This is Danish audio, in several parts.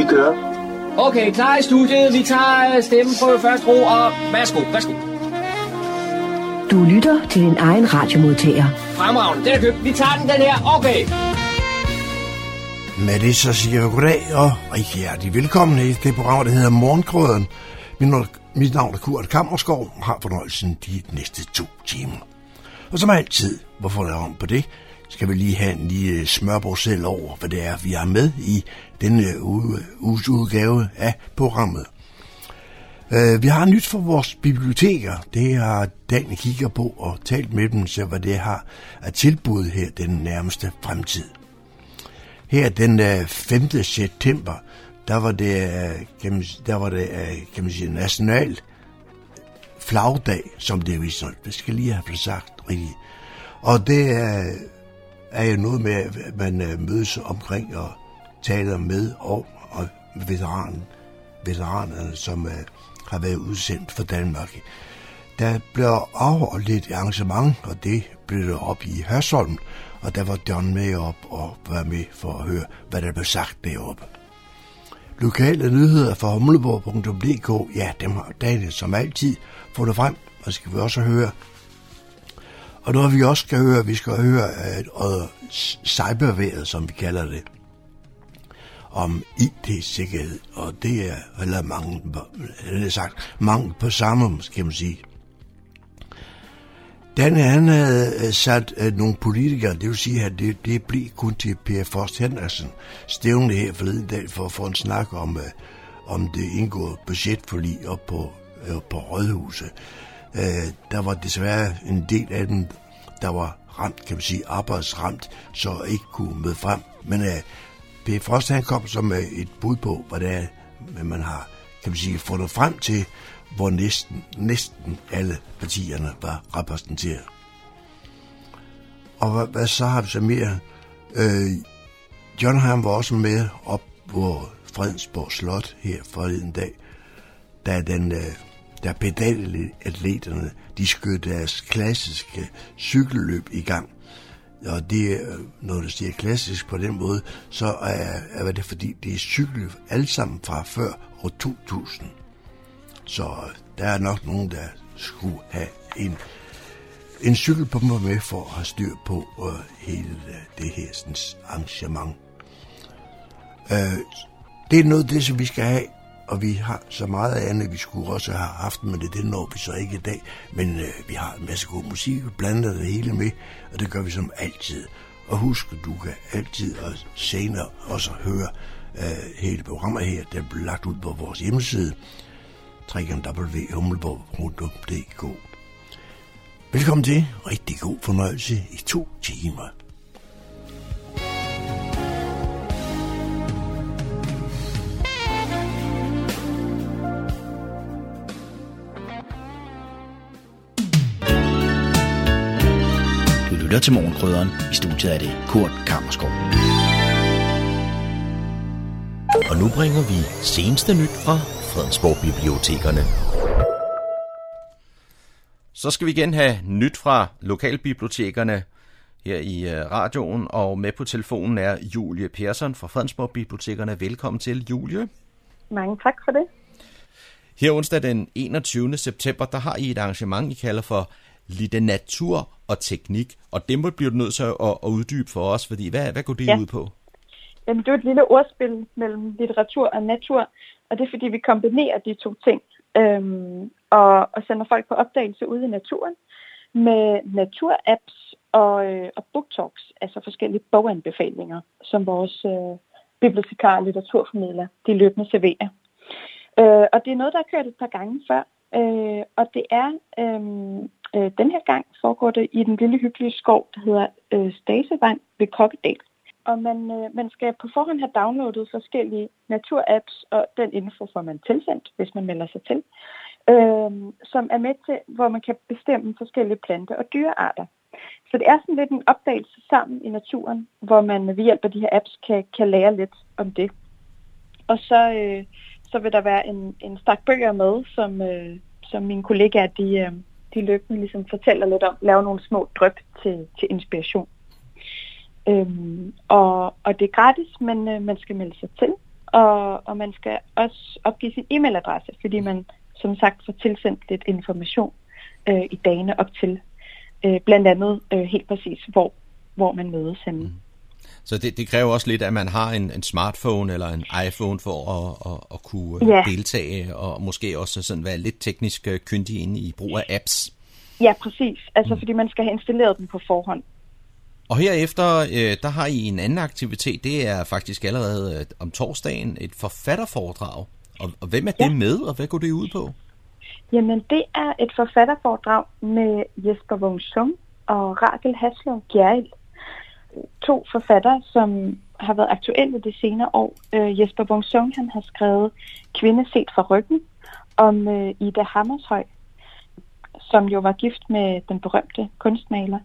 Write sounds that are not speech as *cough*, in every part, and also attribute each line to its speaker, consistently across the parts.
Speaker 1: Vi kører.
Speaker 2: Okay, klar i studiet. Vi tager øh, stemmen på første ro, og værsgo, værsgo.
Speaker 3: Du lytter til din egen radiomodtager.
Speaker 2: Fremragende, den er købt. Vi tager den, den her. Okay.
Speaker 4: Med det så siger jeg goddag og rigtig hjertelig velkommen i det program, der hedder Morgenkrøden. Mit, navn er Kurt Kammerskov og har fornøjelsen de næste to timer. Og som altid, hvorfor der om på det, skal vi lige have en lille smørbord selv over, hvad det er, vi har med i denne øh, uges udgave af programmet. Øh, vi har nyt for vores biblioteker. Det har Dan kigger på og talt med dem, så hvad det har at tilbud her den nærmeste fremtid. Her den øh, 5. September, der var det, kan man, der var det kan man sige, national flagdag, som det er vist. Det skal lige have sagt rigtigt. Og det er, er jo noget med, at man øh, mødes omkring og taler med og, og veteranen, veteranerne, som øh, har været udsendt for Danmark. Der blev afholdt et arrangement, og det blev der op i Hørsholm, og der var John med op og var med for at høre, hvad der blev sagt deroppe. Lokale nyheder fra humleborg.dk, ja, dem har Daniel som altid fundet frem, og skal vi også høre og noget vi også skal høre, vi skal høre uh, cyberværet, som vi kalder det, om IT-sikkerhed, og det er eller mange, eller sagt, mange på samme, skal man sige. Dan, han øh, havde sat øh, nogle politikere, det vil sige, at det, det blev kun til Per Forst Henriksen stævne her forleden dag for at få en snak om, øh, om det indgåede budgetforlig op på, uh, på Rådhuset. Øh, der var desværre en del af dem, der var ramt, kan man sige, arbejdsramt, så ikke kunne møde frem. Men øh, P. Frost han kom som øh, et bud på, hvad man har kan man sige, fundet frem til, hvor næsten, næsten alle partierne var repræsenteret. Og hvad, hvad så har vi så mere? Øh, John Ham var også med op på Fredensborg Slot her forleden dag, da den øh, da pedalatleterne de skød deres klassiske cykelløb i gang. Og det når det siger klassisk på den måde, så er, er det fordi, det er cykelløb alle sammen fra før år 2000. Så der er nok nogen, der skulle have en, en cykelpumper med for at have styr på uh, hele det her sådan, arrangement. Uh, det er noget af det, som vi skal have og vi har så meget andet, vi skulle også have haft, men det, det når vi så ikke i dag. Men øh, vi har en masse god musik, vi blander det hele med, og det gør vi som altid. Og husk, du kan altid og senere også høre øh, hele programmet her, der bliver lagt ud på vores hjemmeside, www.hummelborg.dk. Velkommen til. Rigtig god fornøjelse i to timer.
Speaker 5: Lytter til Morgenkrydderen. I studiet er det Kurt Kammerskov. Og nu bringer vi seneste nyt fra Fredensborg Bibliotekerne.
Speaker 6: Så skal vi igen have nyt fra lokalbibliotekerne her i øh, radioen, og med på telefonen er Julie Persson fra Fredensborg Bibliotekerne. Velkommen til, Julie.
Speaker 7: Mange tak for det.
Speaker 6: Her onsdag den 21. september, der har I et arrangement, I kalder for natur og teknik, og det må blive nødt til at, at uddybe for os, fordi hvad, hvad går det ja. ud på?
Speaker 7: Jamen, det er et lille ordspil mellem litteratur og natur, og det er fordi, vi kombinerer de to ting øhm, og, og sender folk på opdagelse ude i naturen med naturapps og, øh, og booktalks, altså forskellige boganbefalinger, som vores øh, bibliotekar og litteraturformidler, de løbende serverer. Øh, og det er noget, der er kørt et par gange før, øh, og det er øh, Øh, den her gang foregår det i den lille hyggelige skov, der hedder øh, Stasevang ved Kokkedal. Og man, øh, man skal på forhånd have downloadet forskellige naturapps, og den info får man tilsendt, hvis man melder sig til, øh, som er med til, hvor man kan bestemme forskellige plante- og dyrearter. Så det er sådan lidt en opdagelse sammen i naturen, hvor man ved hjælp af de her apps kan, kan lære lidt om det. Og så, øh, så vil der være en, en stak bøger med, som, øh, som mine kollegaer de, øh, de løbende ligesom fortæller lidt om, lave nogle små drøb til, til inspiration. Øhm, og, og det er gratis, men øh, man skal melde sig til. og, og man skal også opgive sin e-mailadresse, fordi man som sagt får tilsendt lidt information øh, i dagene op til. Øh, blandt andet øh, helt præcis, hvor, hvor man mødes henne. Mm.
Speaker 6: Så det, det kræver også lidt, at man har en, en smartphone eller en iPhone for at, at, at kunne ja. deltage, og måske også sådan være lidt teknisk kyndig inde i brug af apps.
Speaker 7: Ja, præcis. Altså, mm. fordi man skal have installeret dem på forhånd.
Speaker 6: Og herefter, øh, der har I en anden aktivitet. Det er faktisk allerede øh, om torsdagen et forfatterforedrag. Og, og hvem er ja. det med, og hvad går det ud på?
Speaker 7: Jamen, det er et forfatterforedrag med Jesper Wung Sung og Rakel Haslund Gjerrild. To forfattere, som har været aktuelle det senere år. Øh, Jesper Wung han har skrevet Kvinde set fra ryggen om øh, Ida Hammershøj, som jo var gift med den berømte kunstmaler.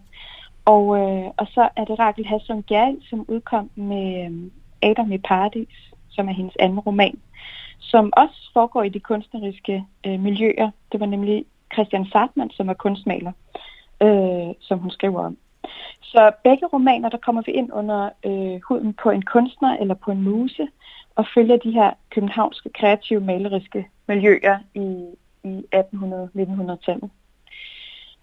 Speaker 7: Og, øh, og så er det Rakel Hasson Gjerg, som udkom med øh, Adam i Paradis, som er hendes anden roman, som også foregår i de kunstneriske øh, miljøer. Det var nemlig Christian Sartmann, som er kunstmaler, øh, som hun skriver om. Så begge romaner, der kommer vi ind under øh, huden på en kunstner eller på en muse, og følger de her københavnske kreative maleriske miljøer i, i 1800-1900-tallet.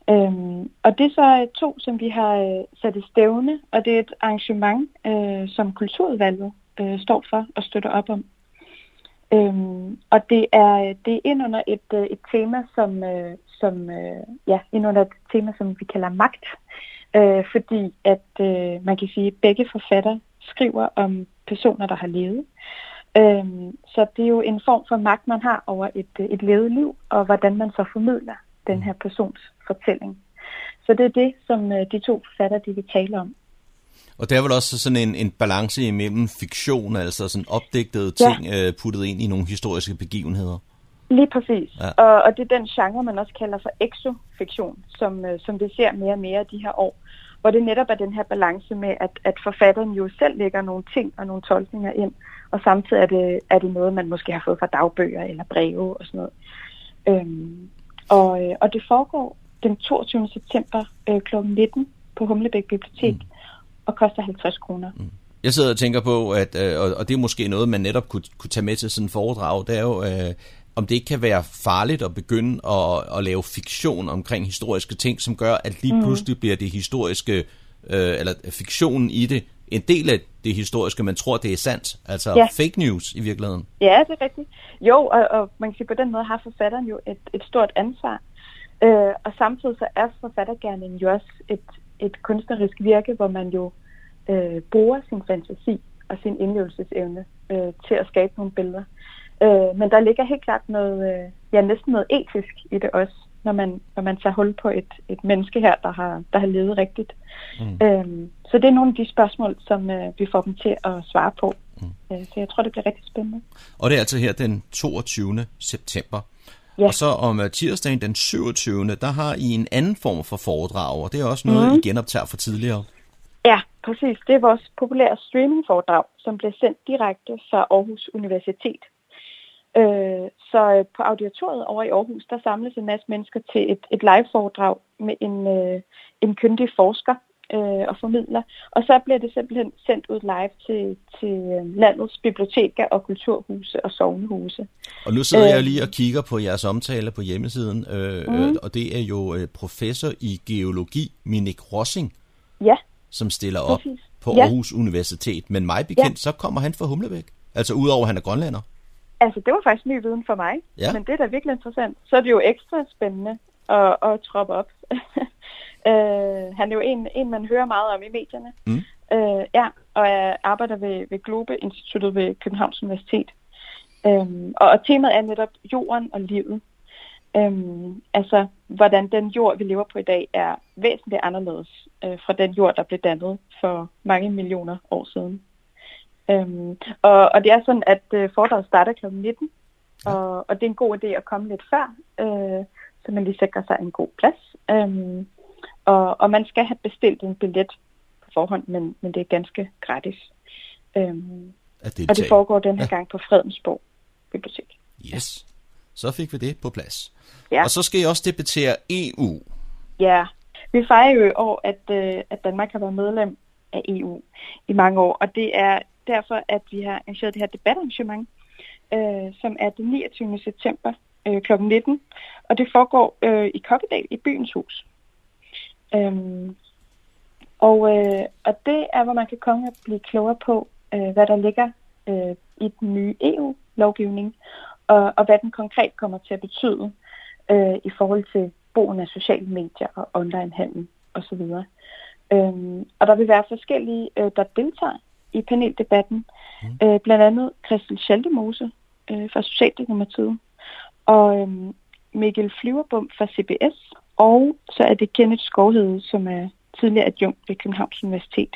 Speaker 7: Øhm, og det er så to, som vi har øh, sat i stævne, og det er et arrangement, øh, som Kulturudvalget øh, står for og støtter op om. Øhm, og det er, det er ind under et, øh, et tema, som, øh, som øh, ja, ind under et tema, som vi kalder magt, øh, fordi at øh, man kan sige, at begge forfatter skriver om personer, der har levet. Øhm, så det er jo en form for magt, man har over et, et levet liv, og hvordan man så formidler den her persons fortælling. Så det er det, som øh, de to forfattere de vil tale om.
Speaker 6: Og der er vel også sådan en, en balance imellem fiktion, altså sådan opdigtede ting ja. Øh, puttet ind i nogle historiske begivenheder.
Speaker 7: Lige præcis. Ja. Og, og det er den genre, man også kalder for exofiktion, som, øh, som vi ser mere og mere de her år. Hvor det netop er den her balance med, at, at forfatteren jo selv lægger nogle ting og nogle tolkninger ind, og samtidig er det, er det noget, man måske har fået fra dagbøger eller breve og sådan noget. Øhm, og, øh, og det foregår den 22. september øh, kl. 19 på Humlebæk Bibliotek mm. og koster 50 kroner. Mm.
Speaker 6: Jeg sidder og tænker på, at, øh, og det er måske noget, man netop kunne, kunne tage med til sådan en foredrag, det er jo, øh, om det ikke kan være farligt at begynde at, at lave fiktion omkring historiske ting, som gør, at lige mm. pludselig bliver det historiske, øh, eller fiktionen i det, en del af det historiske, man tror, det er sandt. Altså ja. fake news i virkeligheden.
Speaker 7: Ja, det er rigtigt. Jo, og, og man kan sige, på den måde har forfatteren jo et, et stort ansvar. Øh, og samtidig så er forfattergærningen jo også et, et kunstnerisk virke, hvor man jo øh, bruger sin fantasi og sin indlevelsesevne øh, til at skabe nogle billeder. Øh, men der ligger helt klart noget, øh, ja, næsten noget etisk i det også når man, når man tager hul på et, et menneske her, der har, der har levet rigtigt. Mm. Øhm, så det er nogle af de spørgsmål, som øh, vi får dem til at svare på. Mm. Øh, så jeg tror, det bliver rigtig spændende.
Speaker 6: Og det er altså her den 22. september. Ja. Og så om uh, tirsdagen den 27. der har I en anden form for foredrag, og det er også noget, mm. I genoptager for tidligere.
Speaker 7: Ja, præcis. Det er vores populære streamingforedrag, som bliver sendt direkte fra Aarhus Universitet. Øh, så øh, på auditoriet over i Aarhus, der samles en masse mennesker til et, et live-foredrag med en, øh, en kyndig forsker øh, og formidler. Og så bliver det simpelthen sendt ud live til, til øh, landets biblioteker og kulturhuse og sovnehuse.
Speaker 6: Og nu sidder øh, jeg lige og kigger på jeres omtale på hjemmesiden, øh, mm. og det er jo øh, professor i geologi, Minik Rossing,
Speaker 7: ja,
Speaker 6: som stiller op præcis. på Aarhus ja. Universitet. Men mig bekendt, ja. så kommer han fra Humlebæk. Altså udover at han er grønlænder.
Speaker 7: Altså, det var faktisk ny viden for mig, ja. men det er da virkelig interessant. Så er det jo ekstra spændende at, at troppe op. uh, *laughs* han er jo en, en, man hører meget om i medierne. Mm. Uh, ja, og jeg arbejder ved, ved Globe Instituttet ved Københavns Universitet. Um, og, og temaet er netop jorden og livet. Um, altså, hvordan den jord, vi lever på i dag, er væsentligt anderledes uh, fra den jord, der blev dannet for mange millioner år siden. Øhm, og, og det er sådan, at øh, foredraget starter kl. 19, ja. og, og det er en god idé at komme lidt før, øh, så man lige sikrer sig en god plads. Øhm, og, og man skal have bestilt en billet på forhånd, men, men det er ganske gratis. Øhm, det og det foregår den her ja. gang på Fredensborg Bibliotek.
Speaker 6: Yes, så fik vi det på plads. Ja. Og så skal I også debattere EU.
Speaker 7: Ja, vi fejrer jo i år, at, øh, at Danmark har været medlem af EU i mange år, og det er derfor, at vi har arrangeret det her debatarrangement, øh, som er den 29. september øh, kl. 19. Og det foregår øh, i Kokkedal i byens hus. Øhm, og, øh, og det er, hvor man kan komme og blive klogere på, øh, hvad der ligger øh, i den nye EU-lovgivning, og, og hvad den konkret kommer til at betyde øh, i forhold til brugen af sociale medier og onlinehandel osv. Øhm, og der vil være forskellige, øh, der deltager i paneldebatten. Mm. Øh, blandt andet Christel Schaldemose øh, fra Socialdemokratiet, og øh, Mikkel Flyverbom fra CBS, og så er det Kenneth Skovhede, som er tidligere adjunkt ved Københavns Universitet.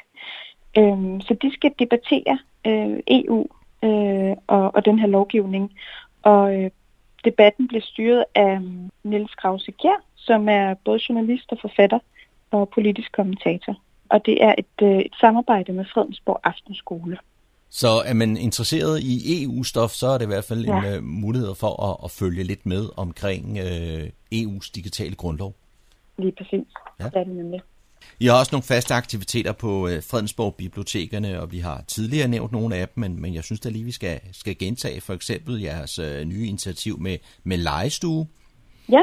Speaker 7: Øh, så de skal debattere øh, EU øh, og, og den her lovgivning, og øh, debatten bliver styret af Niels Krause Kjær, som er både journalist og forfatter og politisk kommentator. Og det er et, øh, et samarbejde med Fredensborg Aftenskole.
Speaker 6: Så er man interesseret i EU-stof, så er det i hvert fald ja. en uh, mulighed for at, at følge lidt med omkring uh, EU's digitale grundlov.
Speaker 7: Lige præcis. Ja. Det er det nemlig.
Speaker 6: I har også nogle faste aktiviteter på uh, Fredensborg Bibliotekerne, og vi har tidligere nævnt nogle af dem, men, men jeg synes da lige, vi skal, skal gentage for eksempel jeres uh, nye initiativ med, med legestue.
Speaker 7: Ja,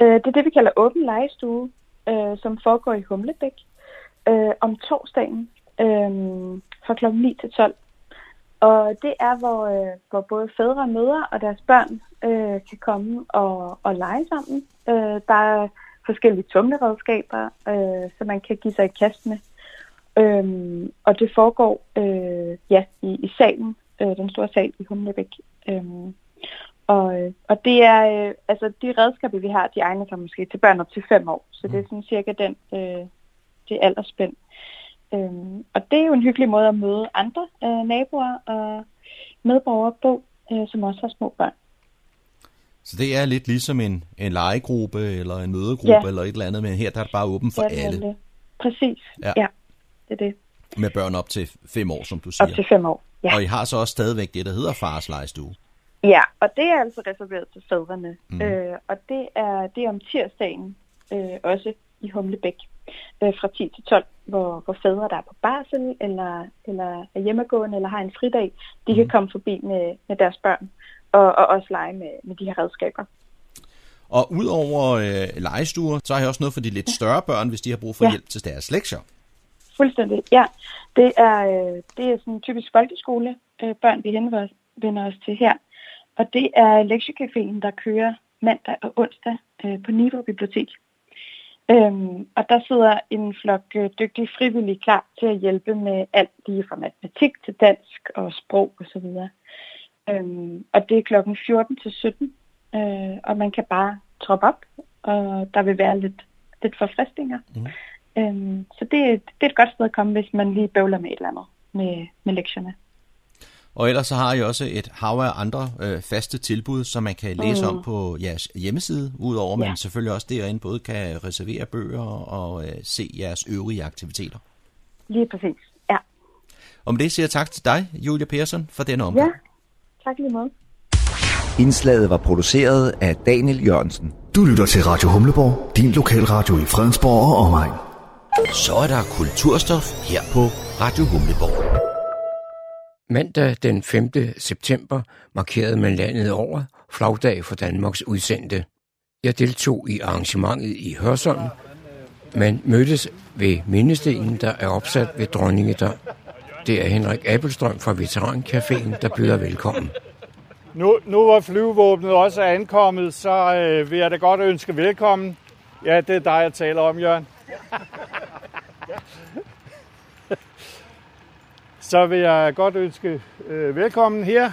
Speaker 7: uh, det er det, vi kalder åben legestue, uh, som foregår i Humlebæk uh, om torsdagen uh, fra kl. 9 til 12. Og det er, hvor, øh, hvor både fædre og mødre og deres børn øh, kan komme og, og lege sammen. Øh, der er forskellige tumleredskaber, øh, som man kan give sig i kast med. Øhm, og det foregår øh, ja, i, i salen, øh, den store sal i Humlebæk. Øhm, og, øh, og det er, øh, altså de redskaber, vi har, de egner sig måske til børn op til fem år. Så det er sådan cirka den, øh, det aldersspænd. Øhm, og det er jo en hyggelig måde at møde andre øh, naboer og medborgere på, øh, som også har små børn.
Speaker 6: Så det er lidt ligesom en, en legegruppe eller en mødegruppe ja. eller et eller andet, men her der er det bare åben for ja, alle. Det.
Speaker 7: Præcis, ja. ja. Det er det.
Speaker 6: Med børn op til fem år, som du siger.
Speaker 7: Op til fem år, ja.
Speaker 6: Og I har så også stadigvæk det, der hedder fars legestue.
Speaker 7: Ja, og det er altså reserveret til fædrene. Mm. Øh, og det er, det er om tirsdagen øh, også i Humlebæk øh, fra 10 til 12, hvor, hvor fædre, der er på barsel, eller, eller er hjemmegående, eller har en fridag, de mm. kan mhm. komme forbi med, med deres børn, og, og også lege med, med de her redskaber.
Speaker 6: Og udover øh, legestuer, så har jeg også noget for de lidt større børn, hvis de har brug for ja. hjælp til deres lektier.
Speaker 7: Fuldstændig, ja. Det er, øh, det er sådan typisk folkeskole øh, vi henvender os til her. Og det er lektiecaféen, der kører mandag og onsdag øh, på Niveau Bibliotek. Øhm, og der sidder en flok øh, dygtige frivillige klar til at hjælpe med alt lige fra matematik til dansk og sprog osv. Øhm, og det er klokken 14 til 17, øh, og man kan bare troppe op, og der vil være lidt, lidt forfriskninger. Mm. Øhm, så det, det er et godt sted at komme, hvis man lige bøvler med et eller andet med, med lektierne.
Speaker 6: Og ellers så har I også et hav af andre øh, faste tilbud, som man kan læse mm. om på jeres hjemmeside, udover ja. man selvfølgelig også derinde både kan reservere bøger og øh, se jeres øvrige aktiviteter.
Speaker 7: Lige præcis, ja.
Speaker 6: Og med det siger jeg tak til dig, Julia Persson, for denne omgang.
Speaker 7: Ja, tak lige meget.
Speaker 5: Indslaget var produceret af Daniel Jørgensen.
Speaker 1: Du lytter til Radio Humleborg, din lokalradio i Fredensborg og omegn.
Speaker 5: Så er der kulturstof her på Radio Humleborg.
Speaker 8: Mandag den 5. september markerede man landet over flagdag for Danmarks udsendte. Jeg deltog i arrangementet i Hørsholm. Man mødtes ved mindestenen, der er opsat ved Dronningedør. Det er Henrik Appelstrøm fra Veterancaféen, der byder velkommen.
Speaker 9: Nu, nu hvor flyvevåbnet også er ankommet, så øh, vil jeg da godt ønske velkommen. Ja, det er dig, jeg taler om, Jørgen. *laughs* så vil jeg godt ønske øh, velkommen her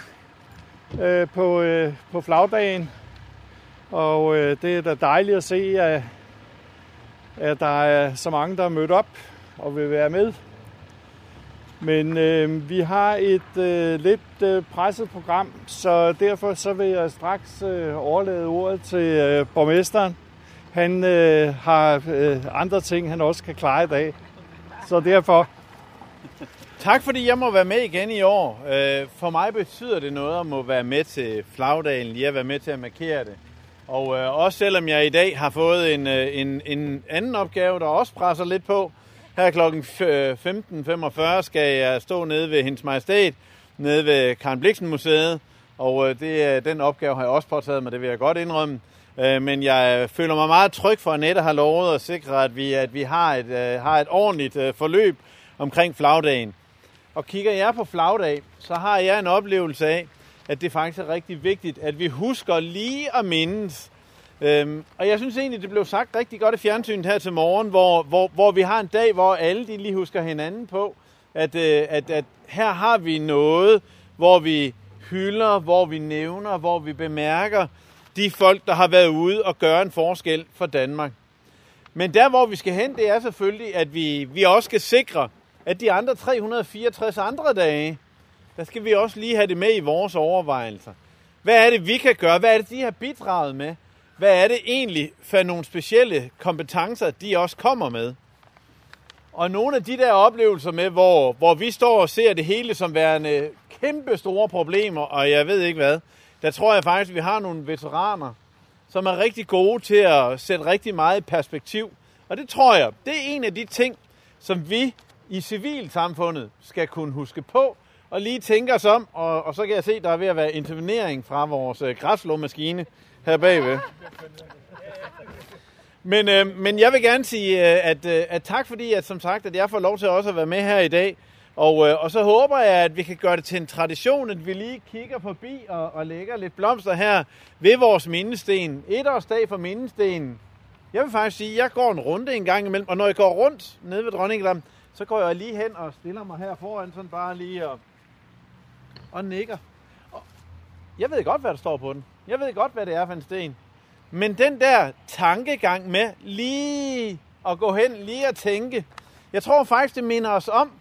Speaker 9: øh, på, øh, på flagdagen. Og øh, det er da dejligt at se, at, at der er så mange, der er mødt op og vil være med. Men øh, vi har et øh, lidt øh, presset program, så derfor så vil jeg straks øh, overlade ordet til øh, borgmesteren. Han øh, har øh, andre ting, han også kan klare i dag. Så derfor
Speaker 10: Tak fordi jeg må være med igen i år. Øh, for mig betyder det noget at må være med til flagdagen, lige at være med til at markere det. Og øh, også selvom jeg i dag har fået en, øh, en, en anden opgave, der også presser lidt på. Her kl. 15.45 skal jeg stå nede ved Hendes Majestæt, nede ved Karen Bliksen Museet, og det, den opgave har jeg også påtaget mig, det vil jeg godt indrømme. Men jeg føler mig meget tryg for, at Nette har lovet at sikre, at vi, at vi har, et, har et ordentligt forløb omkring flagdagen. Og kigger jeg på flagdag, så har jeg en oplevelse af, at det faktisk er rigtig vigtigt, at vi husker lige at mindes. Øhm, og jeg synes egentlig, det blev sagt rigtig godt i fjernsynet her til morgen, hvor, hvor, hvor vi har en dag, hvor alle de lige husker hinanden på, at, øh, at, at her har vi noget, hvor vi hylder, hvor vi nævner, hvor vi bemærker de folk, der har været ude og gøre en forskel for Danmark. Men der, hvor vi skal hen, det er selvfølgelig, at vi, vi også skal sikre, at de andre 364 andre dage, der skal vi også lige have det med i vores overvejelser. Hvad er det, vi kan gøre? Hvad er det, de har bidraget med? Hvad er det egentlig for nogle specielle kompetencer, de også kommer med? Og nogle af de der oplevelser med, hvor, hvor vi står og ser det hele som værende kæmpe store problemer, og jeg ved ikke hvad, der tror jeg faktisk, at vi har nogle veteraner, som er rigtig gode til at sætte rigtig meget i perspektiv. Og det tror jeg, det er en af de ting, som vi i civilsamfundet skal kunne huske på, og lige tænke os om, og, og så kan jeg se, der er ved at være intervenering fra vores øh, græslåmaskine her bagved. Men, øh, men jeg vil gerne sige, øh, at, øh, at tak fordi, at som sagt, at jeg får lov til også at være med her i dag. Og, øh, og så håber jeg, at vi kan gøre det til en tradition, at vi lige kigger forbi og, og lægger lidt blomster her ved vores mindesten. Etårsdag for mindestenen. Jeg vil faktisk sige, at jeg går en runde en gang imellem, og når jeg går rundt nede ved Dronningedam, så går jeg lige hen og stiller mig her foran, sådan bare lige og, og nikker. Og jeg ved godt, hvad der står på den. Jeg ved godt, hvad det er for en sten. Men den der tankegang med lige at gå hen, lige at tænke, jeg tror faktisk, det minder os om,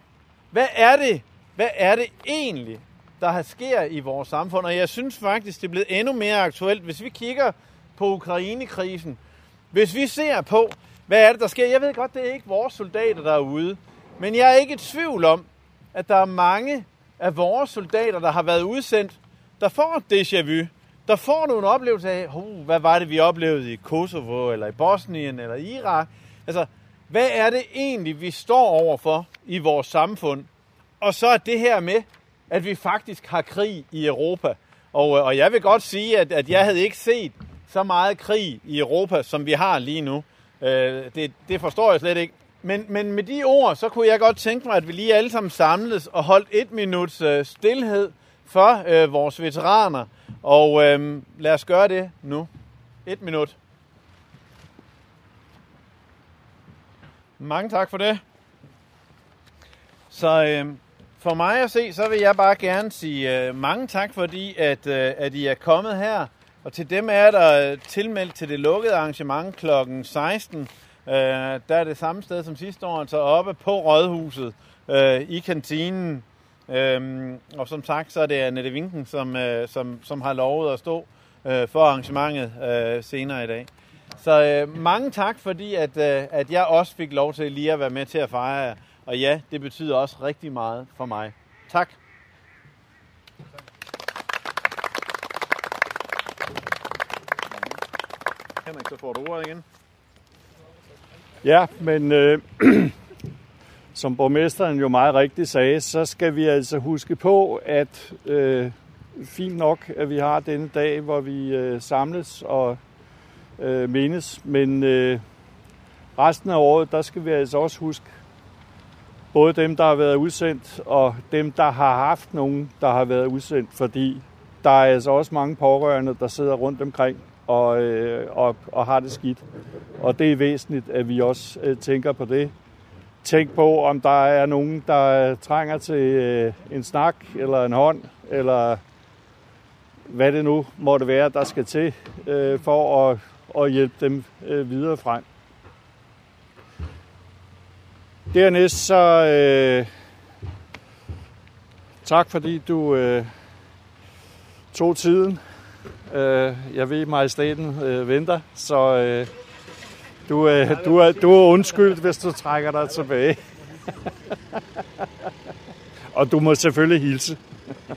Speaker 10: hvad er det, hvad er det egentlig, der sker i vores samfund? Og jeg synes faktisk, det er blevet endnu mere aktuelt, hvis vi kigger på Ukraine-krisen. Hvis vi ser på, hvad er det, der sker? Jeg ved godt, det er ikke vores soldater, der er ude. Men jeg er ikke i tvivl om, at der er mange af vores soldater, der har været udsendt, der får et déjà vu. Der får nogle oplevelser af, uh, hvad var det, vi oplevede i Kosovo, eller i Bosnien, eller i Irak. Altså, hvad er det egentlig, vi står overfor i vores samfund? Og så er det her med, at vi faktisk har krig i Europa. Og, øh, og jeg vil godt sige, at, at jeg havde ikke set så meget krig i Europa, som vi har lige nu. Øh, det, det forstår jeg slet ikke. Men, men med de ord, så kunne jeg godt tænke mig, at vi lige alle sammen samles og holdt et minuts øh, stillhed for øh, vores veteraner. Og øh, lad os gøre det nu. Et minut. Mange tak for det. Så øh, for mig at se, så vil jeg bare gerne sige øh, mange tak, fordi at, øh, at I er kommet her. Og til dem er der tilmeldt til det lukkede arrangement kl. 16. Øh, der er det samme sted som sidste år, altså oppe på Rådhuset øh, i kantinen. Øh, og som sagt, så er det Annette Vinken, som, øh, som, som har lovet at stå øh, for arrangementet øh, senere i dag. Så øh, mange tak, fordi at, øh, at jeg også fik lov til lige at være med til at fejre jer. Og ja, det betyder også rigtig meget for mig. Tak. Henrik, så får du ordet igen.
Speaker 9: Ja, men øh, *clears throat* som borgmesteren jo meget rigtigt sagde, så skal vi altså huske på, at øh, fint nok, at vi har denne dag, hvor vi øh, samles og øh, menes, men øh, resten af året, der skal vi altså også huske både dem, der har været udsendt, og dem, der har haft nogen, der har været udsendt, fordi der er altså også mange pårørende, der sidder rundt omkring og, øh, og, og har det skidt. Og det er væsentligt, at vi også øh, tænker på det. Tænk på, om der er nogen, der trænger til øh, en snak, eller en hånd, eller hvad det nu måtte være, der skal til, øh, for at, at hjælpe dem øh, videre frem. Dernæst så øh, tak fordi du øh, tog tiden. Øh, jeg ved, at majestæten øh, venter, så øh, du, øh, du, er, du er undskyldt, hvis du trækker dig tilbage. *laughs* Og du må selvfølgelig hilse.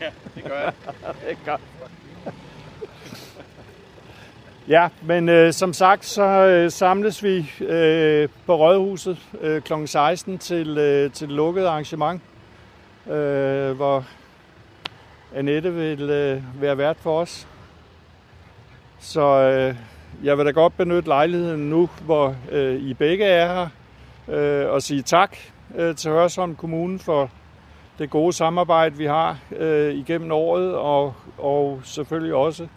Speaker 10: Ja, det gør jeg. *laughs*
Speaker 9: det godt. Ja, men øh, som sagt, så øh, samles vi øh, på Rådhuset øh, kl. 16 til, øh, til et lukket arrangement, øh, hvor Annette vil øh, være vært for os. Så øh, jeg vil da godt benytte lejligheden nu, hvor øh, I begge er her, øh, og sige tak øh, til Hørsholm Kommune for det gode samarbejde, vi har øh, igennem året, og, og selvfølgelig også,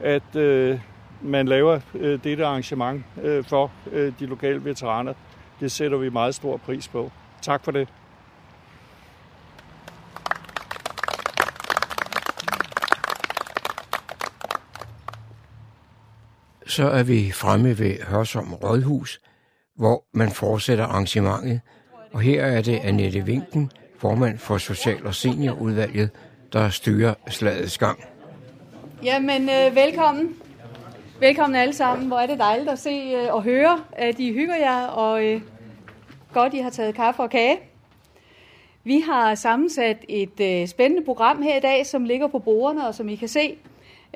Speaker 9: at øh, man laver øh, dette arrangement øh, for øh, de lokale veteraner. Det sætter vi meget stor pris på. Tak for det.
Speaker 8: Så er vi fremme ved Hørsom Rådhus, hvor man fortsætter arrangementet. Og her er det Annette Vinken, formand for Social- og Seniorudvalget, der styrer slagets gang.
Speaker 11: Jamen, øh, velkommen. Velkommen alle sammen. Hvor er det dejligt at se øh, og høre, at I hygger jer, og øh, godt, I har taget kaffe og kage. Vi har sammensat et øh, spændende program her i dag, som ligger på bordene, og som I kan se.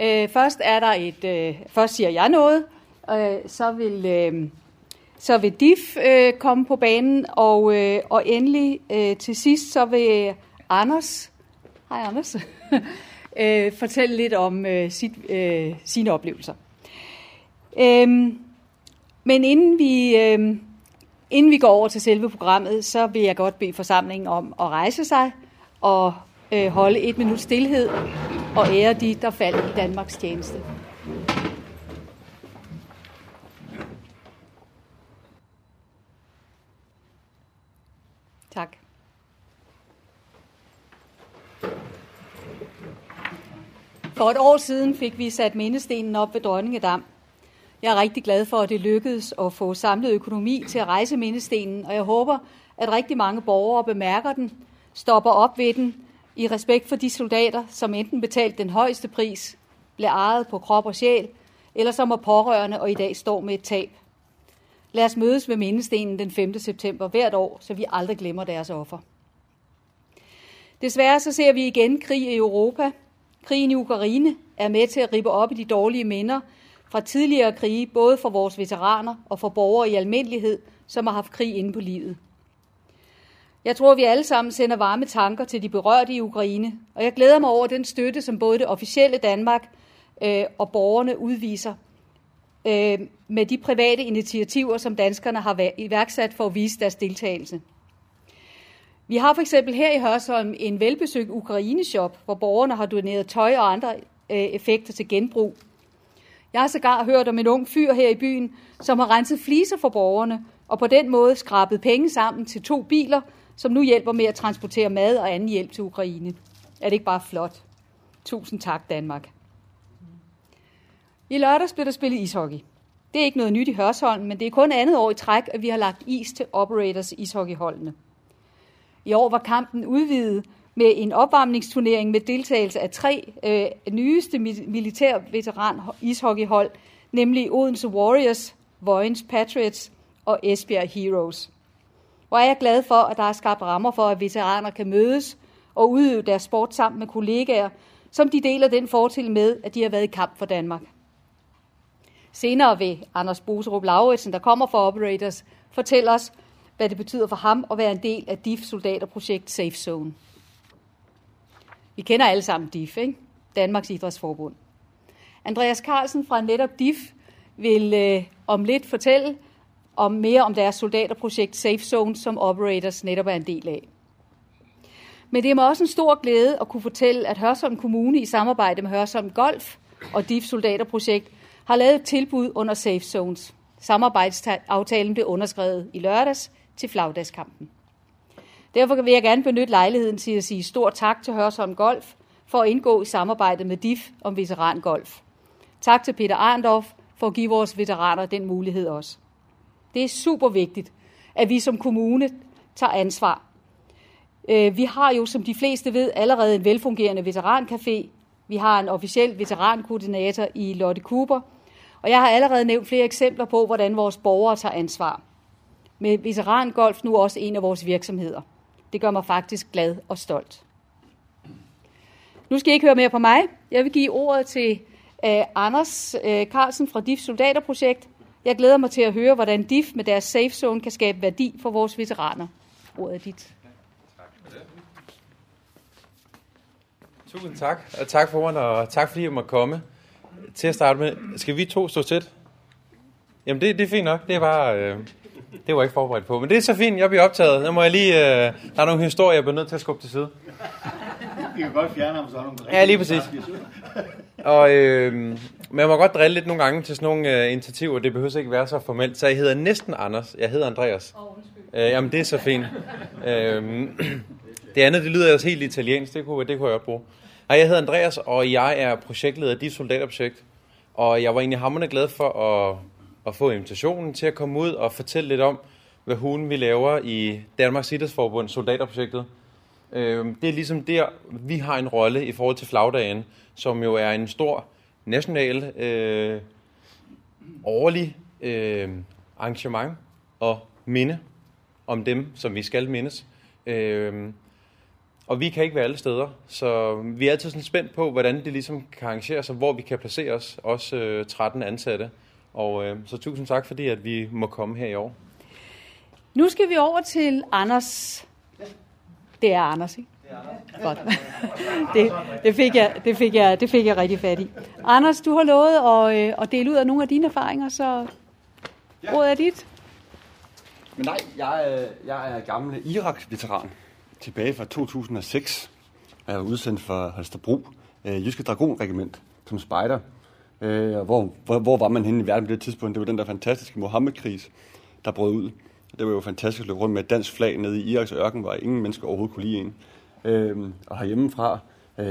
Speaker 11: Øh, først er der et, øh, først siger jeg noget, øh, så vil øh, så vil DIF øh, komme på banen, og, øh, og endelig øh, til sidst så vil Anders, hej Anders, *laughs* øh, fortælle lidt om øh, sit, øh, sine oplevelser. Øhm, men inden vi, øhm, inden vi går over til selve programmet, så vil jeg godt bede forsamlingen om at rejse sig og øh, holde et minut stillhed og ære de, der faldt i Danmarks tjeneste. Tak. For et år siden fik vi sat mindestenen op ved Dronningedam. Jeg er rigtig glad for, at det lykkedes at få samlet økonomi til at rejse mindestenen, og jeg håber, at rigtig mange borgere bemærker den, stopper op ved den, i respekt for de soldater, som enten betalte den højeste pris, blev ejet på krop og sjæl, eller som er pårørende og i dag står med et tab. Lad os mødes ved mindestenen den 5. september hvert år, så vi aldrig glemmer deres offer. Desværre så ser vi igen krig i Europa. Krigen i Ukraine er med til at rippe op i de dårlige minder fra tidligere krige, både for vores veteraner og for borgere i almindelighed, som har haft krig inde på livet. Jeg tror, vi alle sammen sender varme tanker til de berørte i Ukraine, og jeg glæder mig over den støtte, som både det officielle Danmark øh, og borgerne udviser øh, med de private initiativer, som danskerne har iværksat for at vise deres deltagelse. Vi har for eksempel her i Hørsholm en velbesøgt Ukraine-shop, hvor borgerne har doneret tøj og andre øh, effekter til genbrug. Jeg har sågar hørt om en ung fyr her i byen, som har renset fliser for borgerne, og på den måde skrabet penge sammen til to biler, som nu hjælper med at transportere mad og anden hjælp til Ukraine. Er det ikke bare flot? Tusind tak, Danmark. I lørdags blev der spillet ishockey. Det er ikke noget nyt i Hørsholm, men det er kun andet år i træk, at vi har lagt is til Operators ishockeyholdene. I år var kampen udvidet med en opvarmningsturnering med deltagelse af tre øh, nyeste militær veteran ishockeyhold, nemlig Odense Warriors, Vojens Patriots og Esbjerg Heroes. Hvor er jeg glad for, at der er skabt rammer for, at veteraner kan mødes og udøve deres sport sammen med kollegaer, som de deler den fortil med, at de har været i kamp for Danmark. Senere vil Anders Boserup Lauritsen, der kommer fra Operators, fortælle os, hvad det betyder for ham at være en del af DIF soldaterprojekt Safe Zone. Vi kender alle sammen DIF, ikke? Danmarks Idrætsforbund. Andreas Carlsen fra netop DIF vil øh, om lidt fortælle om mere om deres soldaterprojekt Safe Zone, som Operators netop er en del af. Men det er mig også en stor glæde at kunne fortælle, at Hørsholm Kommune i samarbejde med Hørsholm Golf og DIF soldaterprojekt har lavet et tilbud under Safe Zones. Samarbejdsaftalen blev underskrevet i lørdags til flagdagskampen. Derfor vil jeg gerne benytte lejligheden til at sige stor tak til Hørsholm Golf for at indgå i samarbejdet med DIF om veterangolf. Tak til Peter Arndorf for at give vores veteraner den mulighed også. Det er super vigtigt, at vi som kommune tager ansvar. Øh, vi har jo, som de fleste ved, allerede en velfungerende veterancafé. Vi har en officiel veterankoordinator i Lotte Cooper. Og jeg har allerede nævnt flere eksempler på, hvordan vores borgere tager ansvar. Med Veterangolf nu også en af vores virksomheder. Det gør mig faktisk glad og stolt. Nu skal I ikke høre mere på mig. Jeg vil give ordet til øh, Anders øh, Carlsen fra DIF Soldaterprojekt. Jeg glæder mig til at høre, hvordan DIF med deres safe zone kan skabe værdi for vores veteraner. Ordet er dit.
Speaker 12: Tusind tak, og tak for ordene, og tak fordi jeg måtte komme. Til at starte med, skal vi to stå tæt? Jamen det, det er fint nok, det er bare, øh, det var jeg ikke forberedt på, men det er så fint, jeg bliver optaget. Nu må jeg lige, øh, der er nogle historier, jeg bliver nødt til at skubbe til side.
Speaker 13: Vi kan godt fjerne ham, så nogle
Speaker 12: Ja, lige præcis. Og øh, man må godt drille lidt nogle gange til sådan nogle øh, initiativer, det behøver ikke være så formelt. Så jeg hedder næsten Anders, jeg hedder Andreas. Øh, jamen det er så fint. øh, *clears throat* det andet, det lyder også helt italiensk, det kunne, det kunne jeg godt bruge. Hej, jeg hedder Andreas, og jeg er projektleder af dit soldaterprojekt. Og jeg var egentlig hammerende glad for at, at få invitationen til at komme ud og fortælle lidt om, hvad hun vi laver i Danmarks Idrætsforbund, soldaterprojektet. Øh, det er ligesom der, vi har en rolle i forhold til flagdagen, som jo er en stor national øh, årlig øh, arrangement og minde om dem, som vi skal mindes. Øh, og vi kan ikke være alle steder, så vi er altid sådan spændt på, hvordan det ligesom kan arrangeres, sig, hvor vi kan placere os, også øh, 13 ansatte. Og øh, så tusind tak, fordi at vi må komme her i år.
Speaker 11: Nu skal vi over til Anders. Det er Anders, ikke? Godt. Det, det, fik jeg, det, fik jeg, det fik jeg rigtig fat i. Anders, du har lovet at, øh, at dele ud af nogle af dine erfaringer, så ordet er dit.
Speaker 14: Men nej, jeg, er- jeg er gammel Irak-veteran. Tilbage fra 2006. Jeg er udsendt for Holstebro, øh, Jyske Dragonregiment, som spejder. Øh, hvor, hvor, hvor var man henne i verden på det tidspunkt? Det var den der fantastiske Mohammed-krig, der brød ud. Det var jo fantastisk at løbe rundt med et dansk flag nede i Iraks ørken, hvor ingen mennesker overhovedet kunne lide en. Øh, og herhjemmefra, øh,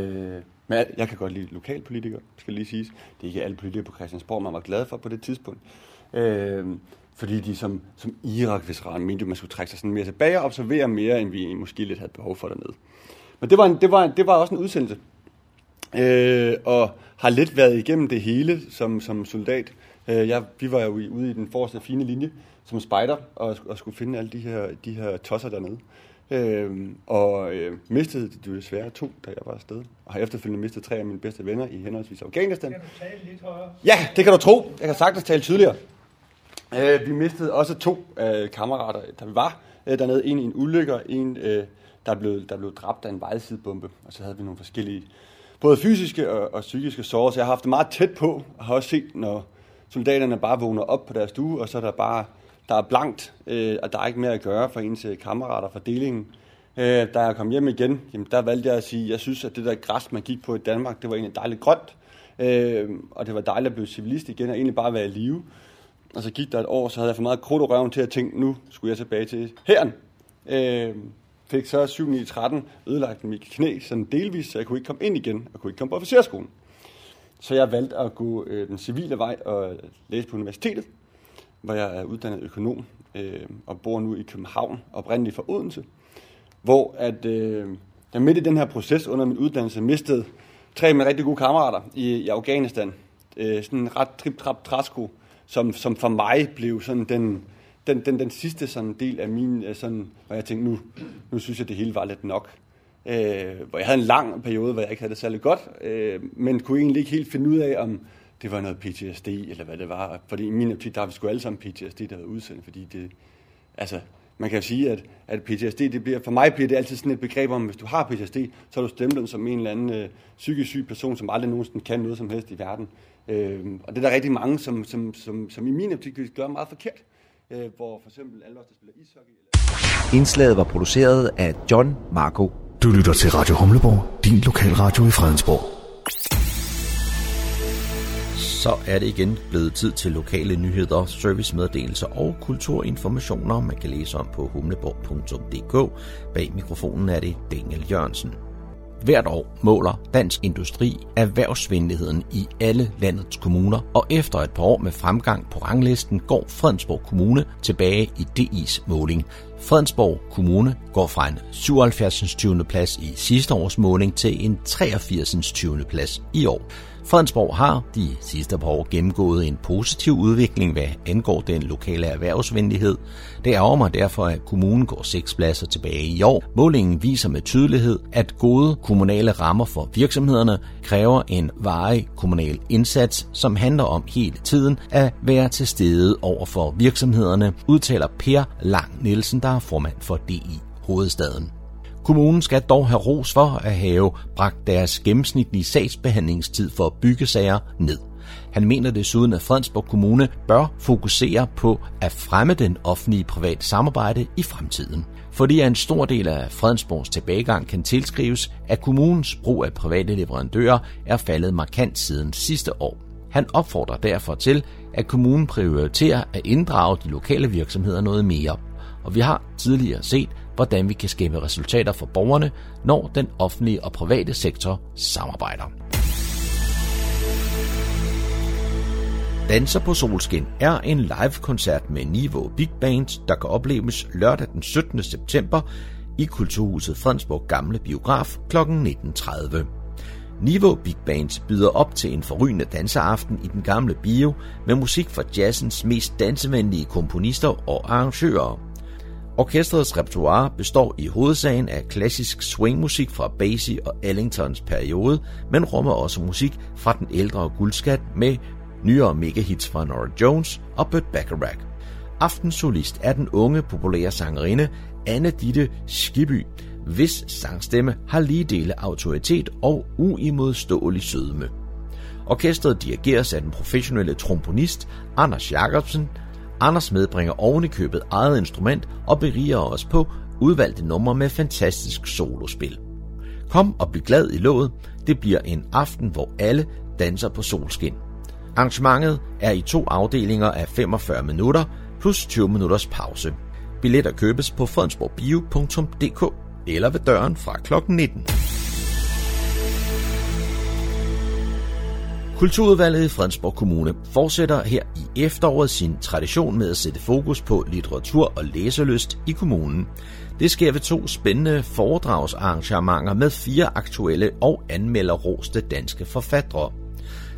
Speaker 14: men jeg- kan godt lide lokalpolitikere, skal lige siges. Det er ikke alle politikere på Christiansborg, man var glad for på det tidspunkt. Øh, fordi de som, som Irak-veteran mente, at man skulle trække sig sådan mere tilbage og observere mere, end vi måske lidt havde behov for dernede. Men det var, en, det var, en, det var også en udsendelse. Øh, og har lidt været igennem det hele som, som soldat. Øh, jeg, vi var jo ude i den forreste fine linje som spejder og, og skulle finde alle de her, de her tosser dernede. Øh, og øh, mistede det desværre to, da jeg var afsted. Og har efterfølgende mistet tre af mine bedste venner i henholdsvis Afghanistan.
Speaker 9: Kan du tale lidt højere?
Speaker 14: Ja, det kan du tro. Jeg kan sagtens tale tydeligere. Øh, vi mistede også to øh, kammerater, der vi var øh, dernede. En i en ulykke, en, øh, der, blev, der blev dræbt af en vejsidebombe. Og så havde vi nogle forskellige, både fysiske og, og psykiske sår. Så jeg har haft det meget tæt på, og har også set, når soldaterne bare vågner op på deres stue, og så er der bare der er blankt, øh, og der er ikke mere at gøre for ens øh, kammerater fra delingen. Øh, da jeg kom hjem igen, jamen, der valgte jeg at sige, jeg synes, at det der græs, man gik på i Danmark, det var egentlig dejligt grønt. Øh, og det var dejligt at blive civilist igen, og egentlig bare være i live. Og så gik der et år, så havde jeg for meget krudt og røven til at tænke, nu skulle jeg tilbage til herren. Øh, fik så 7 9 13 ødelagt mit knæ sådan delvis, så jeg kunne ikke komme ind igen, og kunne ikke komme på officerskolen. Så jeg valgte at gå øh, den civile vej og læse på universitetet, hvor jeg er uddannet økonom øh, og bor nu i København, oprindeligt fra Odense. Hvor at, øh, jeg midt i den her proces under min uddannelse mistede tre af mine rigtig gode kammerater i, i Afghanistan. Øh, sådan en ret trip-trap træsko, som, som for mig blev sådan den, den, den, den sidste sådan del af min, øh, sådan, hvor jeg tænkte, nu, nu synes jeg, det hele var lidt nok. Øh, hvor jeg havde en lang periode, hvor jeg ikke havde det særlig godt, øh, men kunne egentlig ikke helt finde ud af, om det var noget PTSD, eller hvad det var. Fordi i min optik, der har vi sgu alle sammen PTSD, der har udsendt, fordi det, altså, man kan jo sige, at, at PTSD, det bliver, for mig bliver det altid sådan et begreb om, hvis du har PTSD, så er du stemplet som en eller anden øh, psykisk syg person, som aldrig nogensinde kan noget som helst i verden. Øh, og det er der rigtig mange, som, som, som, som i min optik gør meget forkert. Øh, hvor for eksempel alle os, der spiller ishockey,
Speaker 5: Indslaget var produceret af John Marco.
Speaker 1: Du lytter til Radio Humleborg, din lokalradio i Fredensborg.
Speaker 6: Så er det igen blevet tid til lokale nyheder, servicemeddelelser og kulturinformationer, man kan læse om på humleborg.dk. Bag mikrofonen er det Daniel Jørgensen. Hvert år måler Dansk Industri erhvervsvenligheden i alle landets kommuner, og efter et par år med fremgang på ranglisten går Fredensborg Kommune tilbage i DI's måling. Fredensborg Kommune går fra en 77. 20. plads i sidste års måling til en 83. 20. plads i år. Fredensborg har de sidste par år gennemgået en positiv udvikling, hvad angår den lokale erhvervsvenlighed. Det ærger mig derfor, at kommunen går seks pladser tilbage i år. Målingen viser med tydelighed, at gode kommunale rammer for virksomhederne kræver en varig kommunal indsats, som handler om hele tiden at være til stede over for virksomhederne, udtaler Per Lang Nielsen, der er formand for DI Hovedstaden. Kommunen skal dog have ros for at have bragt deres gennemsnitlige sagsbehandlingstid for byggesager ned. Han mener desuden, at Fredensborg Kommune bør fokusere på at fremme den offentlige private samarbejde i fremtiden. Fordi en stor del af Fredensborgs tilbagegang kan tilskrives, at kommunens brug af private leverandører er faldet markant siden sidste år. Han opfordrer derfor til, at kommunen prioriterer at inddrage de lokale virksomheder noget mere. Og vi har tidligere set, hvordan vi kan skabe resultater for borgerne, når den offentlige og private sektor samarbejder. Danser på solskin er en live-koncert med Niveau Big Band, der kan opleves lørdag den 17. september i Kulturhuset Fredensborg Gamle Biograf kl. 19.30. Niveau Big Band byder op til en forrygende danseaften i den gamle bio med musik fra jazzens mest dansevenlige komponister og arrangører. Orkestrets repertoire består i hovedsagen af klassisk swingmusik fra Basie og Ellingtons periode, men rummer også musik fra den ældre guldskat med nyere megahits fra Nora Jones og Burt Bacharach. Aftensolist er den unge, populære sangerinde Anne Ditte Skiby, hvis sangstemme har lige dele autoritet og uimodståelig sødme. Orkestret dirigeres af den professionelle trombonist Anders Jacobsen, Anders medbringer ovenikøbet købet eget instrument og beriger os på udvalgte numre med fantastisk solospil. Kom og bliv glad i låget. Det bliver en aften, hvor alle danser på solskin. Arrangementet er i to afdelinger af 45 minutter plus 20 minutters pause. Billetter købes på fredensborgbio.dk eller ved døren fra kl. 19. Kulturudvalget i Fredensborg Kommune fortsætter her i efteråret sin tradition med at sætte fokus på litteratur og læselyst i kommunen. Det sker ved to spændende foredragsarrangementer med fire aktuelle og anmelderroste danske forfattere.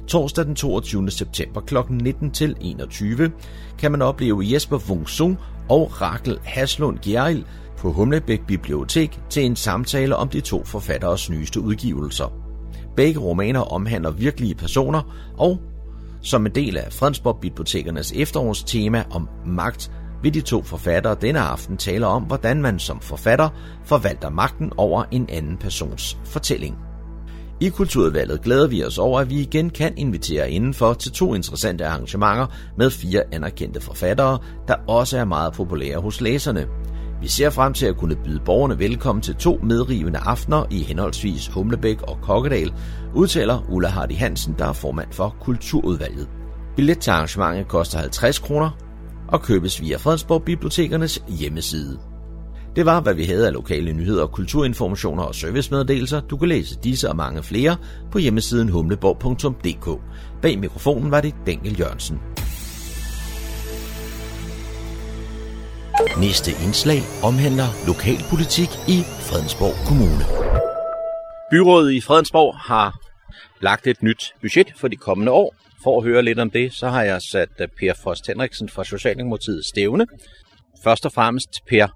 Speaker 6: Torsdag den 22. september kl. 19 til 21 kan man opleve Jesper Wungsung og Rakel Haslund Gjerrild på Humlebæk Bibliotek til en samtale om de to forfatteres nyeste udgivelser. Begge romaner omhandler virkelige personer, og som en del af Fredensborg Bibliotekernes efterårstema om magt, vil de to forfattere denne aften tale om, hvordan man som forfatter forvalter magten over en anden persons fortælling. I Kulturudvalget glæder vi os over, at vi igen kan invitere indenfor til to interessante arrangementer med fire anerkendte forfattere, der også er meget populære hos læserne. Vi ser frem til at kunne byde borgerne velkommen til to medrivende aftener i henholdsvis Humlebæk og Kokkedal, udtaler Ulla Hardy Hansen, der er formand for Kulturudvalget. Billet til arrangementet koster 50 kroner og købes via Fredensborg Bibliotekernes hjemmeside. Det var, hvad vi havde af lokale nyheder, kulturinformationer og servicemeddelelser. Du kan læse disse og mange flere på hjemmesiden humleborg.dk. Bag mikrofonen var det Daniel Jørgensen. Næste indslag omhandler lokalpolitik i Fredensborg Kommune.
Speaker 15: Byrådet i Fredensborg har lagt et nyt budget for de kommende år. For at høre lidt om det, så har jeg sat øh, Per Frost Henriksen fra Socialdemokratiet stævne. Først og fremmest, Per,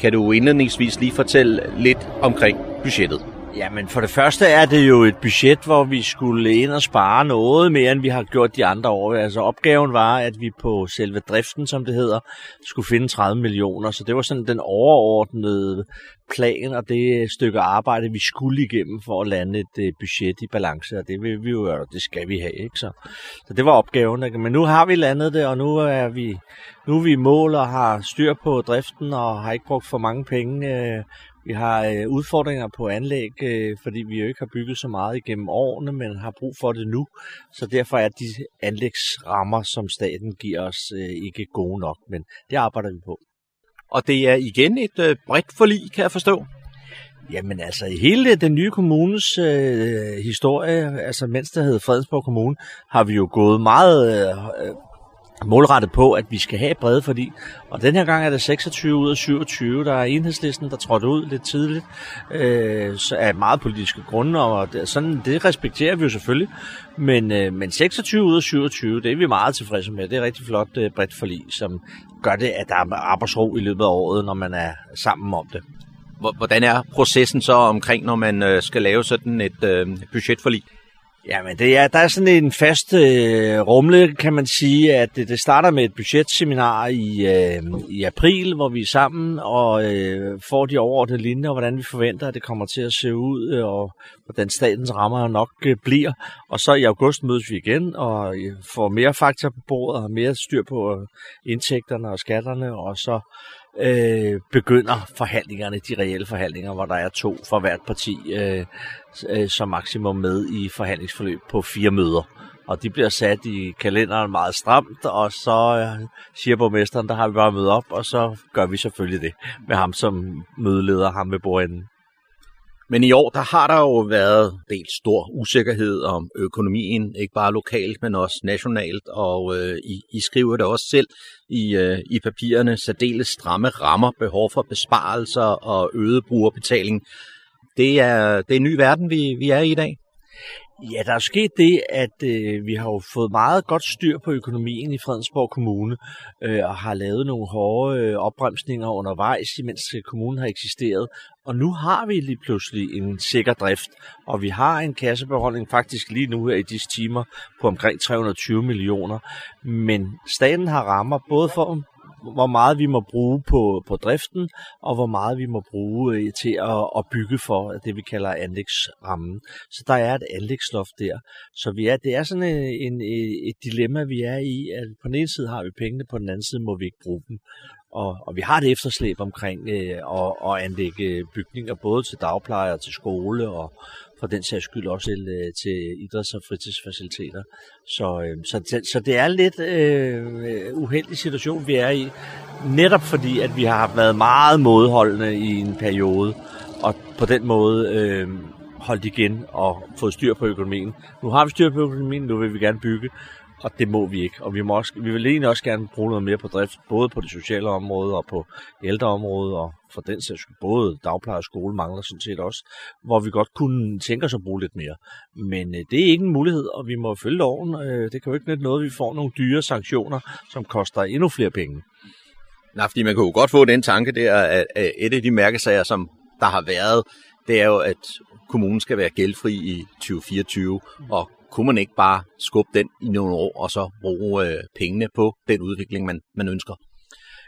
Speaker 15: kan du indledningsvis lige fortælle lidt omkring budgettet?
Speaker 16: Jamen for det første er det jo et budget, hvor vi skulle ind og spare noget mere, end vi har gjort de andre år. Altså opgaven var, at vi på selve driften, som det hedder, skulle finde 30 millioner. Så det var sådan den overordnede plan og det stykke arbejde, vi skulle igennem for at lande et øh, budget i balance. Og det vil vi jo og det skal vi have. Ikke? Så, så det var opgaven. Ikke? Men nu har vi landet det, og nu er vi, nu er vi i mål og har styr på driften og har ikke brugt for mange penge øh, vi har øh, udfordringer på anlæg, øh, fordi vi jo ikke har bygget så meget igennem årene, men har brug for det nu. Så derfor er de anlægsrammer, som staten giver os, øh, ikke gode nok, men det arbejder vi på.
Speaker 15: Og det er igen et øh, bredt forlig, kan jeg forstå.
Speaker 16: Jamen altså, i hele den nye kommunes øh, historie, altså mens der hed Fredensborg Kommune, har vi jo gået meget øh, målrettet på, at vi skal have brede fordi. Og den her gang er det 26 ud af 27, der er enhedslisten, der trådte ud lidt tidligt, øh, så af meget politiske grunde, og det, sådan, det respekterer vi jo selvfølgelig. Men, øh, men 26 ud af 27, det er vi meget tilfredse med. Det er rigtig flot øh, bredt forlig, som gør det, at der er arbejdsro i løbet af året, når man er sammen om det.
Speaker 6: Hvordan er processen så omkring, når man øh, skal lave sådan et øh, budgetforlig?
Speaker 16: Jamen, det er, der er sådan en fast øh, rumle, kan man sige, at det, det starter med et budgetseminar i, øh, i april, hvor vi er sammen og øh, får de overordnede linjer, og hvordan vi forventer, at det kommer til at se ud, øh, og hvordan statens rammer nok øh, bliver. Og så i august mødes vi igen og øh, får mere fakta på bordet og mere styr på øh, indtægterne og skatterne, og så øh, begynder forhandlingerne, de reelle forhandlinger, hvor der er to for hvert parti øh, øh, som maksimum med i forhandlingsforløb på fire møder. Og de bliver sat i kalenderen meget stramt, og så øh, siger borgmesteren, der har vi bare møde op, og så gør vi selvfølgelig det med ham som mødeleder, ham ved bordenden.
Speaker 6: Men i år, der har der jo været del stor usikkerhed om økonomien, ikke bare lokalt, men også nationalt, og øh, I, I skriver det også selv i, øh, i papirerne, særdeles stramme rammer, behov for besparelser og øget brugerbetaling. Det er, det er en ny verden, vi, vi er i i dag.
Speaker 16: Ja, der er sket det, at øh, vi har jo fået meget godt styr på økonomien i Fredensborg Kommune, øh, og har lavet nogle hårde øh, opbremsninger undervejs, mens øh, kommunen har eksisteret. Og nu har vi lige pludselig en sikker drift, og vi har en kassebeholdning faktisk lige nu her i disse timer på omkring 320 millioner. Men staten har rammer både for hvor meget vi må bruge på, på driften, og hvor meget vi må bruge øh, til at, at bygge for øh, det, vi kalder anlægsrammen. Så der er et anlægsloft der. Så vi er, det er sådan øh, en, en, et dilemma, vi er i, at på den ene side har vi pengene, på den anden side må vi ikke bruge dem. Og, og vi har et efterslæb omkring øh, at, at anlægge bygninger, både til dagpleje og til skole, og for den sags skyld også til, øh, til idræts- og fritidsfaciliteter. Så, øh, så, så det er lidt øh, uheldig situation, vi er i, netop fordi, at vi har været meget modholdende i en periode, og på den måde øh, holdt igen og fået styr på økonomien. Nu har vi styr på økonomien, nu vil vi gerne bygge, og det må vi ikke. Og vi, må også, vi vil egentlig også gerne bruge noget mere på drift, både på det sociale område og på ældreområdet, og for den sags både dagpleje og skole mangler sådan set også, hvor vi godt kunne tænke os at bruge lidt mere. Men øh, det er ikke en mulighed, og vi må følge loven. Øh, det kan jo ikke nytte noget, at vi får nogle dyre sanktioner, som koster endnu flere penge.
Speaker 6: Nej, fordi man kan jo godt få den tanke der, at et af de mærkesager, som der har været, det er jo, at kommunen skal være gældfri i 2024, og kunne man ikke bare skubbe den i nogle år, og så bruge øh, pengene på den udvikling, man, man ønsker?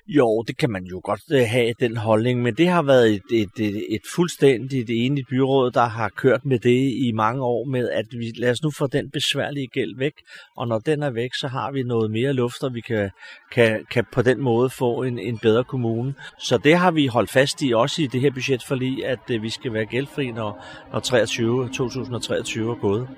Speaker 16: Jo, det kan man jo godt øh, have, den holdning, men det har været et, et, et, et fuldstændigt enigt byråd, der har kørt med det i mange år med, at vi lad os nu få den besværlige gæld væk, og når den er væk, så har vi noget mere luft, og vi kan, kan, kan på den måde få en, en bedre kommune. Så det har vi holdt fast i, også i det her budgetforlig, at øh, vi skal være gældfri, når, når 23, 2023 er gået.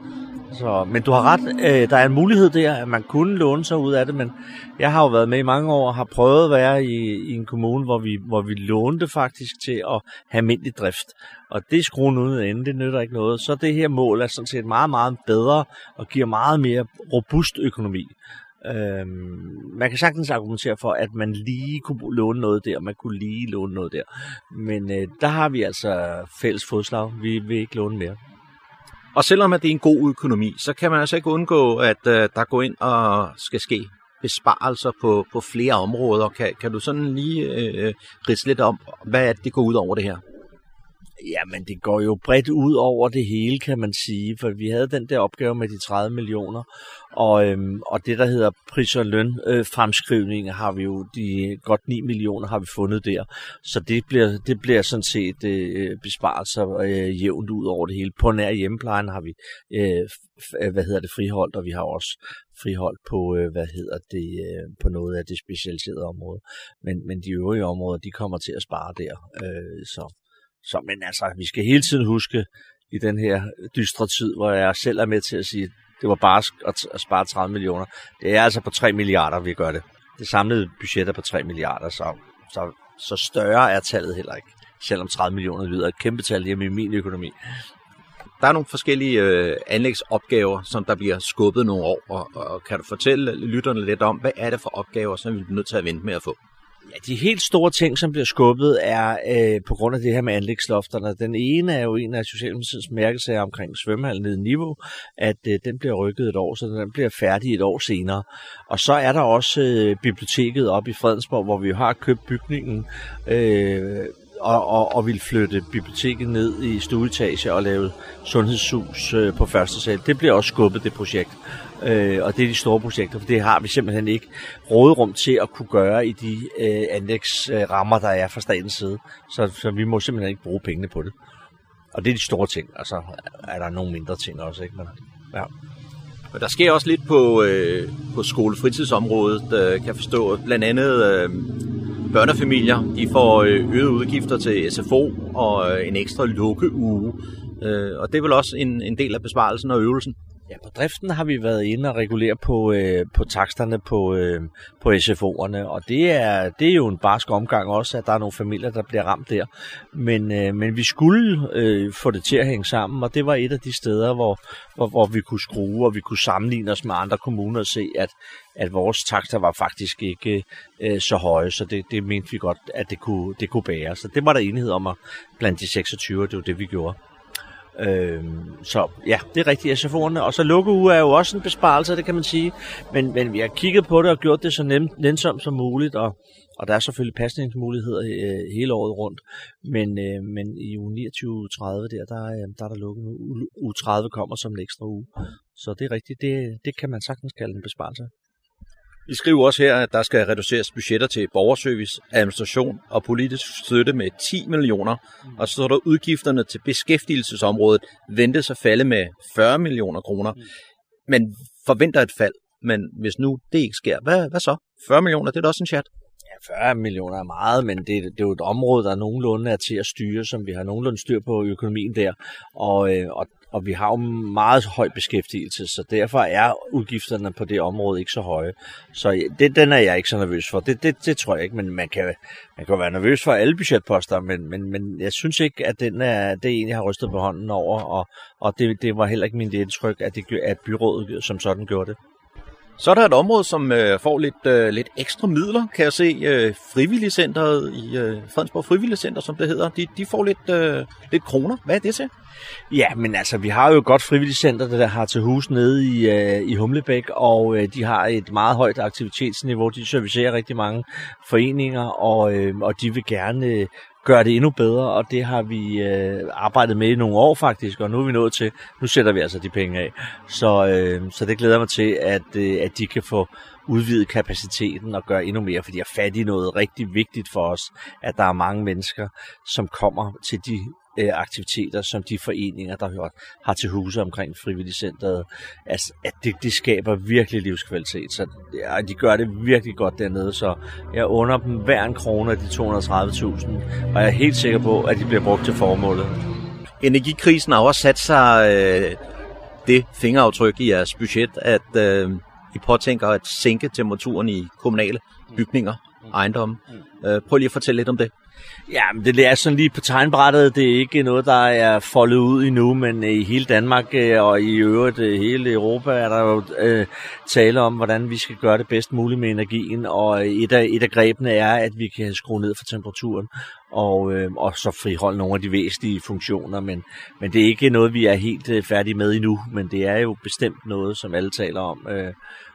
Speaker 16: Så, men du har ret, øh, der er en mulighed der, at man kunne låne sig ud af det, men jeg har jo været med i mange år og har prøvet at være i, i en kommune, hvor vi, hvor vi lånte faktisk til at have almindelig drift. Og det er skruen uden ende, det nytter ikke noget. Så det her mål er sådan set meget, meget bedre og giver meget mere robust økonomi. Øhm, man kan sagtens argumentere for, at man lige kunne låne noget der, man kunne lige låne noget der. Men øh, der har vi altså fælles fodslag. Vi vil ikke låne mere.
Speaker 6: Og selvom at det er en god økonomi, så kan man altså ikke undgå, at øh, der går ind og skal ske besparelser på, på flere områder. Kan, kan du sådan lige øh, ridse lidt om, hvad er det, det går ud over det her?
Speaker 16: Jamen, det går jo bredt ud over det hele, kan man sige, for vi havde den der opgave med de 30 millioner, og, øhm, og det, der hedder pris- og lønfremskrivning, øh, har vi jo de godt 9 millioner har vi fundet der. Så det bliver, det bliver sådan set øh, besparelser øh, jævnt ud over det hele. På nær hjemmeplejen har vi øh, øh, hvad hedder det, friholdt, og vi har også friholdt på, øh, hvad hedder det, øh, på noget af det specialiserede område. Men, men de øvrige områder, de kommer til at spare der. Øh, så så, men altså, vi skal hele tiden huske i den her dystre tid, hvor jeg selv er med til at sige, at det var bare at, at spare 30 millioner. Det er altså på 3 milliarder, vi gør det. Det samlede budget er på 3 milliarder, så, så, så større er tallet heller ikke. Selvom 30 millioner lyder et kæmpe tal hjemme i min økonomi.
Speaker 6: der er nogle forskellige øh, anlægsopgaver, som der bliver skubbet nogle år, og, og kan du fortælle lytterne lidt om, hvad er det for opgaver, som vi bliver nødt til at vente med at få?
Speaker 16: Ja, de helt store ting, som bliver skubbet, er øh, på grund af det her med anlægslofterne. Den ene er jo en af Socialdemokratiets mærkesager omkring svømmehallen nede i niveau, at øh, den bliver rykket et år, så den bliver færdig et år senere. Og så er der også øh, biblioteket op i Fredensborg, hvor vi har købt bygningen øh, og, og, og vil flytte biblioteket ned i stueetage og lave sundhedshus øh, på første sal. Det bliver også skubbet, det projekt. Øh, og det er de store projekter, for det har vi simpelthen ikke råderum til at kunne gøre i de øh, anlægsrammer, der er fra statens side. Så, så vi må simpelthen ikke bruge pengene på det. Og det er de store ting, og så er der nogle mindre ting også. Ikke? Men, ja.
Speaker 6: Og der sker også lidt på, øh, på skolefritidsområdet, øh, kan jeg forstå. Blandt andet øh, børnefamilier, de får øh, øgede udgifter til SFO og øh, en ekstra lukkeuge. Øh, og det er vel også en, en del af besparelsen og øvelsen.
Speaker 16: Ja, på driften har vi været inde og regulere på, øh, på taksterne på, øh, på SFO'erne, og det er, det er jo en barsk omgang også, at der er nogle familier, der bliver ramt der. Men, øh, men vi skulle øh, få det til at hænge sammen, og det var et af de steder, hvor, hvor, hvor vi kunne skrue, og vi kunne sammenligne os med andre kommuner og se, at, at vores takster var faktisk ikke øh, så høje, så det, det mente vi godt, at det kunne, det kunne bære. Så det var der enighed om, at blandt de 26, det var det, vi gjorde. Øh, så ja, det er rigtigt SFO'erne. Og så lukkeuge er jo også en besparelse, det kan man sige. Men, men vi har kigget på det og gjort det så nemt, nænsomt som muligt, og, og der er selvfølgelig pasningsmuligheder øh, hele året rundt. Men, øh, men i uge 29-30 der, der, øh, der er der lukket nu. Uge 30 kommer som en ekstra uge. Så det er rigtigt, det, det kan man sagtens kalde en besparelse.
Speaker 6: I skriver også her, at der skal reduceres budgetter til borgerservice, administration og politisk støtte med 10 millioner, og så står der udgifterne til beskæftigelsesområdet ventes at falde med 40 millioner kroner. Men forventer et fald, men hvis nu det ikke sker, hvad, hvad så? 40 millioner, det er da også en chat.
Speaker 16: Ja, 40 millioner er meget, men det, det er jo et område, der nogenlunde er til at styre, som vi har nogenlunde styr på økonomien der. Og, øh, og, og vi har jo meget høj beskæftigelse, så derfor er udgifterne på det område ikke så høje. Så det, den er jeg ikke så nervøs for. Det, det, det tror jeg ikke, men man kan, man kan være nervøs for alle budgetposter, men, men, men jeg synes ikke, at den er, det er en, jeg har rystet på hånden over, og, og det, det var heller ikke min indtryk, at, det, at byrådet som sådan gjorde det.
Speaker 6: Så er der et område, som øh, får lidt, øh, lidt ekstra midler, kan jeg se. Øh, frivilligcenteret i øh, Fredensborg Frivilligcenter, som det hedder, de, de får lidt, øh, lidt kroner. Hvad er det til?
Speaker 16: Ja, men altså, vi har jo et godt frivilligcenter, der har til hus nede i, øh, i Humlebæk, og øh, de har et meget højt aktivitetsniveau. De servicerer rigtig mange foreninger, og, øh, og de vil gerne gøre det endnu bedre, og det har vi øh, arbejdet med i nogle år faktisk, og nu er vi nået til, nu sætter vi altså de penge af. Så, øh, så det glæder mig til, at, øh, at de kan få udvidet kapaciteten og gøre endnu mere, fordi jeg er fat i noget rigtig vigtigt for os, at der er mange mennesker, som kommer til de øh, aktiviteter, som de foreninger, der har til huse omkring frivilligcenteret, altså, at det, det skaber virkelig livskvalitet. Så ja, de gør det virkelig godt dernede, så jeg under dem hver en krone af de 230.000, og jeg er helt sikker på, at de bliver brugt til formålet.
Speaker 6: Energikrisen har også sat sig øh, det fingeraftryk i jeres budget, at øh, I påtænker at sænke temperaturen i kommunale bygninger, ejendomme. Øh, prøv lige at fortælle lidt om det.
Speaker 16: Ja, men det er sådan lige på tegnbrættet. Det er ikke noget, der er foldet ud endnu, men øh, i hele Danmark øh, og i øvrigt øh, hele Europa er der jo øh, tale om, hvordan vi skal gøre det bedst muligt med energien. Og et af, et af grebene er, at vi kan skrue ned for temperaturen og, øh, og så friholde nogle af de væsentlige funktioner. Men, men det er ikke noget, vi er helt øh, færdige med endnu, men det er jo bestemt noget, som alle taler om. Øh,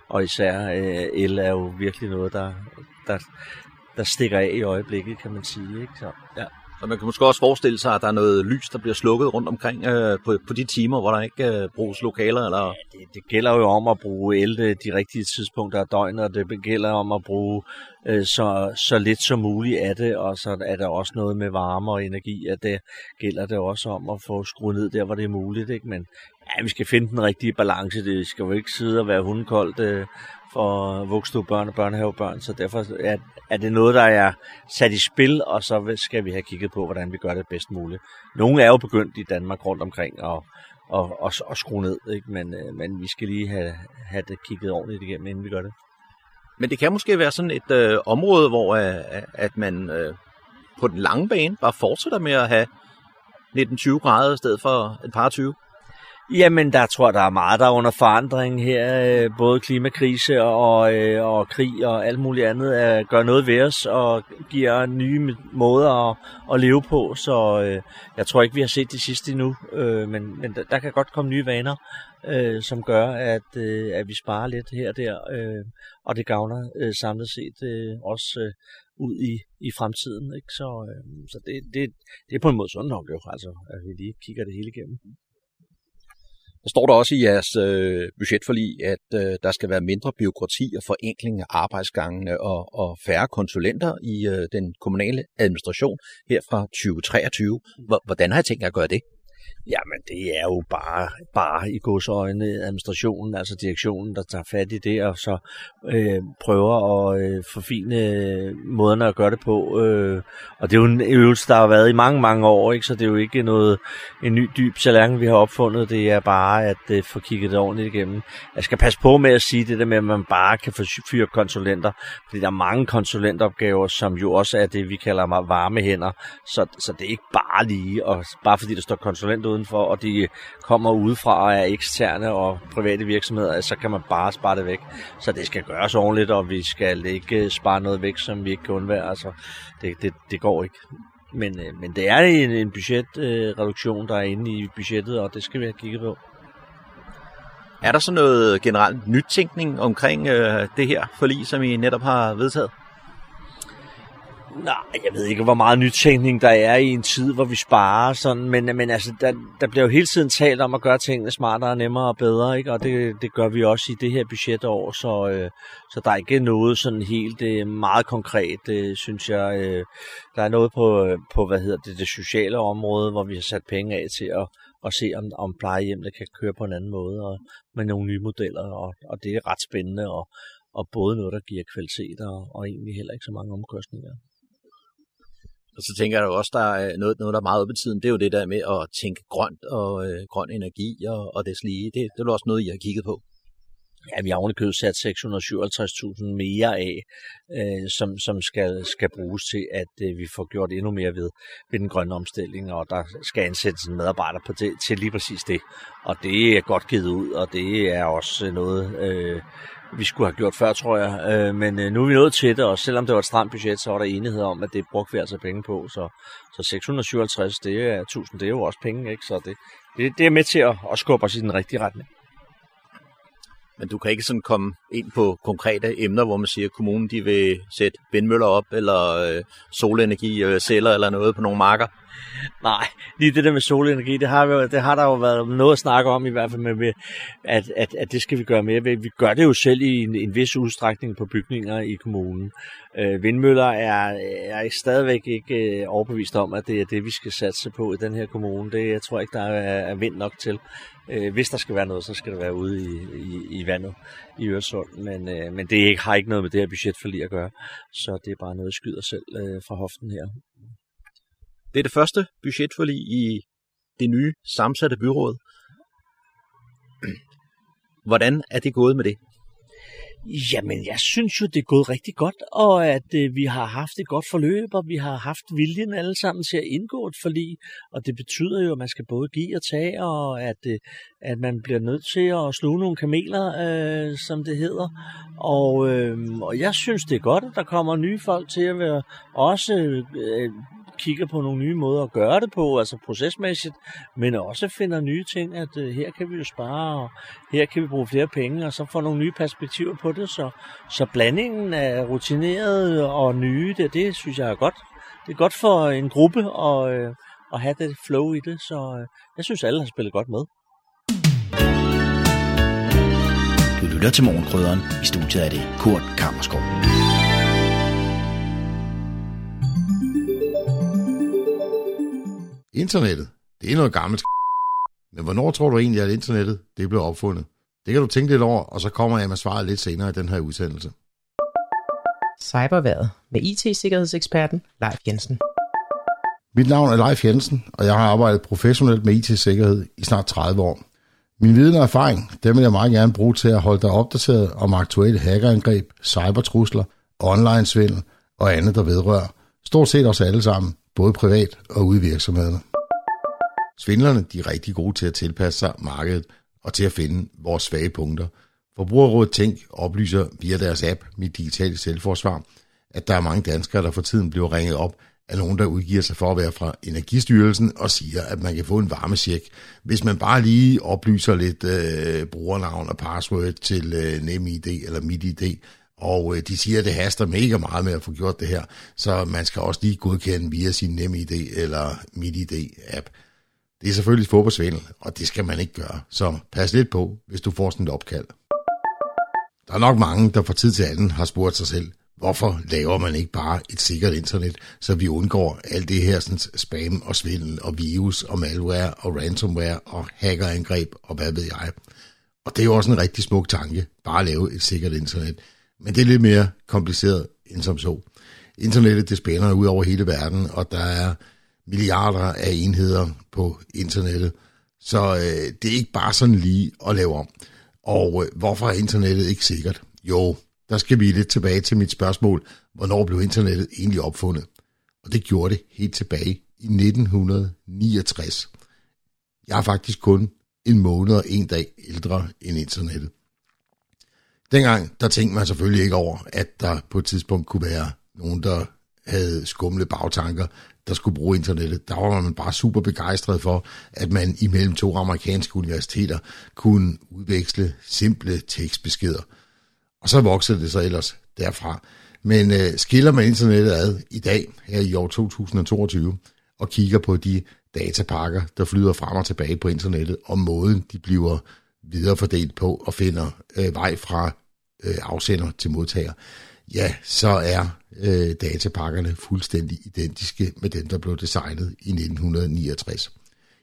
Speaker 16: og især øh, el er jo virkelig noget, der, der, der stikker af i øjeblikket, kan man sige. Ikke? Så, ja.
Speaker 6: Så man kan måske også forestille sig, at der er noget lys, der bliver slukket rundt omkring øh, på, på de timer, hvor der ikke øh, bruges lokaler? Eller...
Speaker 16: Ja, det, det gælder jo om at bruge el de rigtige tidspunkter af døgnet, og det gælder om at bruge øh, så, så lidt som muligt af det, og så er der også noget med varme og energi, at det gælder det også om at få skruet ned der, hvor det er muligt. Ikke? Men ja, vi skal finde den rigtige balance. Det skal jo ikke sidde og være hundekoldt øh, for vugstue og børnehavebørn, så derfor er, er det noget, der er sat i spil, og så skal vi have kigget på, hvordan vi gør det bedst muligt. Nogle er jo begyndt i Danmark rundt omkring og, og, og, og skrue ned, ikke? Men, øh, men vi skal lige have, have det kigget ordentligt igennem, inden vi gør det.
Speaker 6: Men det kan måske være sådan et øh, område, hvor øh, at man øh, på den lange bane bare fortsætter med at have 19-20 grader i stedet for et par 20.
Speaker 16: Jamen, der tror jeg, der er meget, der er under forandring her. Øh, både klimakrise og, øh, og krig og alt muligt andet at gør noget ved os og giver nye måder at, at leve på. Så jeg tror ikke, vi har set det sidste endnu. Men men der, kan godt komme nye vaner, som gør, at, at vi sparer lidt her og der. Og det gavner samlet set også ud i, i fremtiden. Ikke? Så, så det, det, det er på en måde sådan nok, jo, altså, at vi lige kigger det hele igennem.
Speaker 6: Der står der også i jeres øh, budgetforlig, at øh, der skal være mindre byråkrati og forenkling af arbejdsgangene og, og færre konsulenter i øh, den kommunale administration her fra 2023. Hvordan har I tænkt jer at gøre det?
Speaker 16: Jamen, det er jo bare, bare i godsøjne administrationen, altså direktionen, der tager fat i det, og så øh, prøver at øh, forfine øh, måderne at gøre det på. Øh, og det er jo en øvelse, der har været i mange, mange år, ikke? så det er jo ikke noget en ny dyb salang, vi har opfundet. Det er bare at øh, få kigget det ordentligt igennem. Jeg skal passe på med at sige det der med, at man bare kan få fyre konsulenter, fordi der er mange konsulentopgaver, som jo også er det, vi kalder varme hænder. Så, så det er ikke bare lige, og bare fordi der står konsulent udenfor, og de kommer udefra og er eksterne og private virksomheder, så kan man bare spare det væk. Så det skal gøres ordentligt, og vi skal ikke spare noget væk, som vi ikke kan undvære. Altså, det, det, det går ikke. Men, øh, men det er en, en budgetreduktion, der er inde i budgettet, og det skal vi have kigget på.
Speaker 6: Er der så noget generelt nytænkning omkring øh, det her forlig, som I netop har vedtaget?
Speaker 16: Nej, jeg ved ikke, hvor meget nytænkning der er i en tid, hvor vi sparer sådan, men, men altså, der, der bliver jo hele tiden talt om at gøre tingene smartere, nemmere og bedre, ikke? og det, det gør vi også i det her budgetår, så, øh, så der er ikke noget sådan helt øh, meget konkret, øh, synes jeg. Øh, der er noget på, øh, på, hvad hedder det, det sociale område, hvor vi har sat penge af til at, at se, om, om plejehjemmene kan køre på en anden måde, og med nogle nye modeller, og, og det er ret spændende, og, og både noget, der giver kvalitet, og, og egentlig heller ikke så mange omkostninger.
Speaker 6: Og så tænker jeg jo også, der er noget, noget, der er meget op i tiden, det er jo det der med at tænke grønt og øh, grøn energi og, og det lige. Det, det er også noget, I har kigget på.
Speaker 16: Ja, vi har ovenikøbet sat 657.000 mere af, øh, som, som skal, skal bruges til, at øh, vi får gjort endnu mere ved, ved den grønne omstilling, og der skal ansættes en medarbejder på det, til lige præcis det. Og det er godt givet ud, og det er også noget, øh, vi skulle have gjort før, tror jeg. Øh, men øh, nu er vi nået til det, og selvom det var et stramt budget, så var der enighed om, at det brugte vi altså penge på. Så, så 657, det er 1000, det er jo også penge, ikke? Så det, det, det er med til at, at skubbe os i den rigtige retning.
Speaker 6: Men du kan ikke sådan komme ind på konkrete emner, hvor man siger, at kommunen de vil sætte vindmøller op, eller øh, solenergi, øh, celler eller noget på nogle marker?
Speaker 16: Nej, lige det der med solenergi, det har, vi, det har der jo været noget at snakke om i hvert fald, med, at, at, at det skal vi gøre mere ved. Vi gør det jo selv i en, en vis udstrækning på bygninger i kommunen. Øh, vindmøller er, er stadigvæk ikke øh, overbevist om, at det er det, vi skal satse på i den her kommune. Det jeg tror ikke, der er, er vind nok til. Øh, hvis der skal være noget, så skal det være ude i, i, i vandet i Øresund. Men, øh, men det ikke, har ikke noget med det her budget for lige at gøre. Så det er bare noget, jeg skyder selv øh, fra hoften her.
Speaker 6: Det er det første budgetforlig i det nye sammensatte byråd. Hvordan er det gået med det?
Speaker 16: Jamen, jeg synes jo, det er gået rigtig godt, og at øh, vi har haft et godt forløb, og vi har haft viljen alle sammen til at indgå et forlig, og det betyder jo, at man skal både give og tage, og at, øh, at man bliver nødt til at sluge nogle kameler, øh, som det hedder. Og, øh, og jeg synes, det er godt, at der kommer nye folk til at være også øh, kigger på nogle nye måder at gøre det på, altså procesmæssigt, men også finder nye ting, at øh, her kan vi jo spare, og her kan vi bruge flere penge, og så får nogle nye perspektiver på det. Så, så blandingen af rutineret og nye, det, det synes jeg er godt. Det er godt for en gruppe at, øh, at have det flow i det, så øh, jeg synes, alle har spillet godt med.
Speaker 1: Du lytter til Morgenkrydderen. I studiet er det Kurt Kammerskov.
Speaker 17: Internettet, det er noget gammelt Men hvornår tror du egentlig, at internettet det blev opfundet? Det kan du tænke lidt over, og så kommer jeg med svaret lidt senere i den her udsendelse.
Speaker 18: Cyberværet med IT-sikkerhedseksperten Leif Jensen.
Speaker 17: Mit navn er Leif Jensen, og jeg har arbejdet professionelt med IT-sikkerhed i snart 30 år. Min viden og erfaring, dem vil jeg meget gerne bruge til at holde dig opdateret om aktuelle hackerangreb, cybertrusler, online-svindel og andet, der vedrører. Stort set os alle sammen, både privat og ude i virksomhederne. Svindlerne de er rigtig gode til at tilpasse sig markedet og til at finde vores svage punkter. Forbrugerrådet Tænk oplyser via deres app Mit Digitale Selvforsvar, at der er mange danskere, der for tiden bliver ringet op af nogen, der udgiver sig for at være fra Energistyrelsen og siger, at man kan få en varmesjek, hvis man bare lige oplyser lidt øh, brugernavn og password til øh, NemID eller MitID, og øh, de siger, at det haster mega meget med at få gjort det her, så man skal også lige godkende via sin NemID eller MitID-app. Det er selvfølgelig fodboldsvindel, og det skal man ikke gøre, så pas lidt på, hvis du får sådan et opkald. Der er nok mange, der fra tid til anden har spurgt sig selv, hvorfor laver man ikke bare et sikkert internet, så vi undgår alt det her sådan, spam og svindel og virus og malware og ransomware og hackerangreb og hvad ved jeg. Og det er jo også en rigtig smuk tanke, bare at lave et sikkert internet. Men det er lidt mere kompliceret end som så. Internettet det spænder ud over hele verden, og der er milliarder af enheder på internettet. Så øh, det er ikke bare sådan lige at lave om. Og øh, hvorfor er internettet ikke sikkert? Jo, der skal vi lidt tilbage til mit spørgsmål, hvornår blev internettet egentlig opfundet? Og det gjorde det helt tilbage i 1969. Jeg er faktisk kun en måned og en dag ældre end internettet. Dengang, der tænkte man selvfølgelig ikke over, at der på et tidspunkt kunne være nogen, der havde skumle bagtanker, der skulle bruge internettet. Der var man bare super begejstret for, at man imellem to amerikanske universiteter kunne udveksle simple tekstbeskeder. Og så voksede det så ellers derfra. Men øh, skiller man internettet ad i dag, her i år 2022, og kigger på de datapakker, der flyder frem og tilbage på internettet, og måden de bliver viderefordelt på og finder øh, vej fra øh, afsender til modtager, ja, så er øh, datapakkerne fuldstændig identiske med dem, der blev designet i 1969.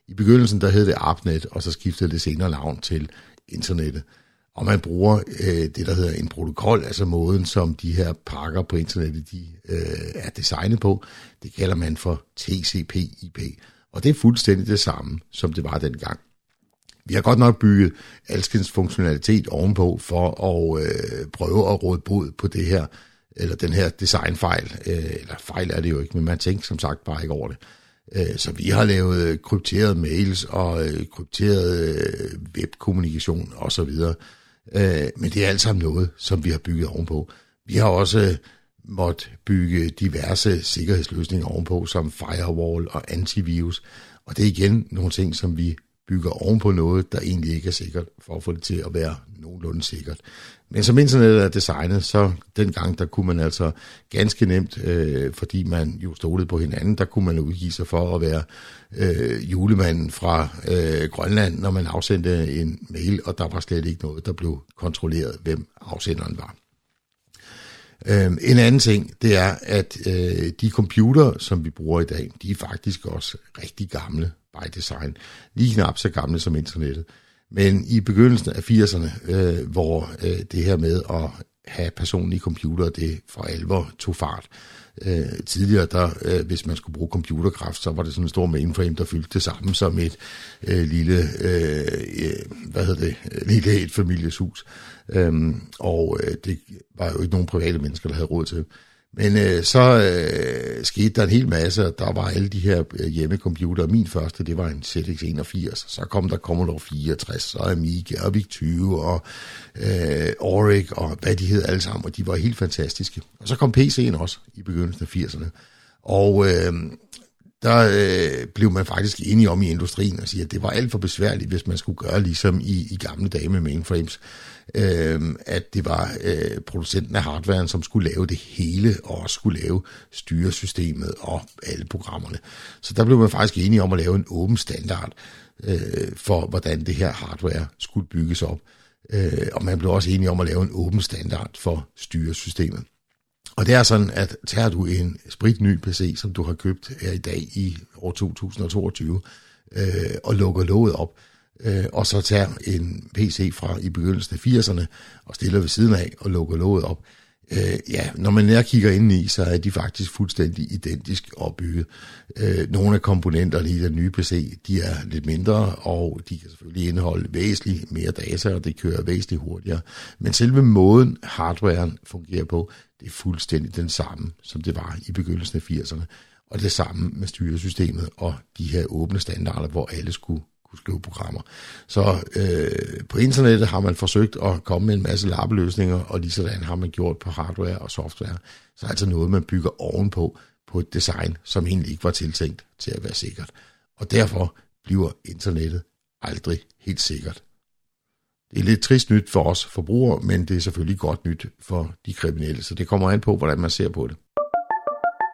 Speaker 17: I begyndelsen der hed det ARPANET, og så skiftede det senere navn til internettet. Og man bruger øh, det, der hedder en protokol, altså måden, som de her pakker på internettet de, øh, er designet på. Det kalder man for TCP/IP. Og det er fuldstændig det samme, som det var dengang. Vi har godt nok bygget alskens funktionalitet ovenpå for at øh, prøve at råde bod på det her, eller den her designfejl. Øh, eller fejl er det jo ikke, men man tænker som sagt bare ikke over det. Øh, så vi har lavet krypterede mails og øh, krypteret øh, webkommunikation osv. Øh, men det er alt sammen noget, som vi har bygget ovenpå. Vi har også øh, måtte bygge diverse sikkerhedsløsninger ovenpå, som firewall og antivirus. Og det er igen nogle ting, som vi bygger ovenpå noget, der egentlig ikke er sikkert, for at få det til at være nogenlunde sikkert. Men som internettet er designet, så dengang, der kunne man altså ganske nemt, øh, fordi man jo stolede på hinanden, der kunne man udgive sig for at være øh, julemanden fra øh, Grønland, når man afsendte en mail, og der var slet ikke noget, der blev kontrolleret, hvem afsenderen var. Øh, en anden ting, det er, at øh, de computer, som vi bruger i dag, de er faktisk også rigtig gamle by design. Lige knap så gamle som internettet. Men i begyndelsen af 80'erne, øh, hvor øh, det her med at have personlige computer, det for alvor tog fart. Øh, tidligere, der, øh, hvis man skulle bruge computerkraft, så var det sådan en stor mainframe, der fyldte det samme som et øh, lille, øh, øh hvad hedder det, øh, lille et familieshus. Øh, og øh, det var jo ikke nogen private mennesker, der havde råd til. Men øh, så øh, skete der en hel masse, og der var alle de her øh, hjemmecomputere. Min første, det var en ZX81, så kom der Commodore 64, så Amiga og VIC-20 og øh, Auric og hvad de hed alle sammen, og de var helt fantastiske. Og så kom PC'en også i begyndelsen af 80'erne. Og øh, der øh, blev man faktisk enige om i industrien og sige, at det var alt for besværligt, hvis man skulle gøre ligesom i, i gamle dage med mainframes øh, at det var øh, producenten af hardwaren, som skulle lave det hele, og også skulle lave styresystemet og alle programmerne. Så der blev man faktisk enige om at lave en åben standard øh, for, hvordan det her hardware skulle bygges op. Øh, og man blev også enige om at lave en åben standard for styresystemet. Og det er sådan, at tager du en spritny PC, som du har købt her i dag i år 2022, øh, og lukker låget op, øh, og så tager en PC fra i begyndelsen af 80'erne og stiller ved siden af og lukker låget op. Øh, ja, når man nær kigger ind i, så er de faktisk fuldstændig identisk opbygget. Øh, nogle af komponenterne i den nye PC, de er lidt mindre, og de kan selvfølgelig indeholde væsentligt mere data, og det kører væsentligt hurtigere. Men selve måden hardwaren fungerer på, det er fuldstændig den samme, som det var i begyndelsen af 80'erne. Og det samme med styresystemet og de her åbne standarder, hvor alle skulle kunne skrive programmer. Så øh, på internettet har man forsøgt at komme med en masse lappeløsninger, og lige sådan har man gjort på hardware og software. Så er altså noget, man bygger ovenpå på et design, som egentlig ikke var tiltænkt til at være sikkert. Og derfor bliver internettet aldrig helt sikkert. Det er lidt trist nyt for os forbrugere, men det er selvfølgelig godt nyt for de kriminelle, så det kommer an på, hvordan man ser på det.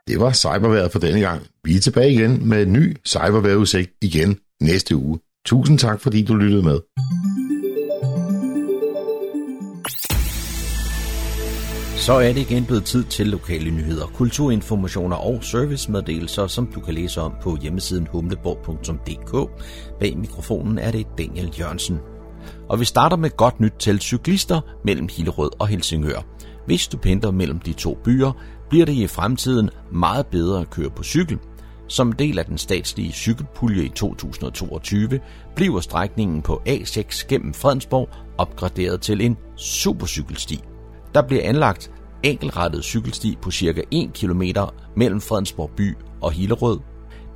Speaker 17: Det var cyberværet for denne gang. Vi er tilbage igen med en ny cyberværetudsigt igen næste uge. Tusind tak, fordi du lyttede med.
Speaker 6: Så er det igen blevet tid til lokale nyheder, kulturinformationer og servicemeddelelser, som du kan læse om på hjemmesiden humleborg.dk. Bag mikrofonen er det Daniel Jørgensen. Og vi starter med godt nyt til cyklister mellem Hillerød og Helsingør. Hvis du pendler mellem de to byer, bliver det i fremtiden meget bedre at køre på cykel. Som del af den statslige cykelpulje i 2022 bliver strækningen på A6 gennem Fredensborg opgraderet til en supercykelsti. Der bliver anlagt enkelrettet cykelsti på cirka 1 km mellem Fredensborg by og Hillerød.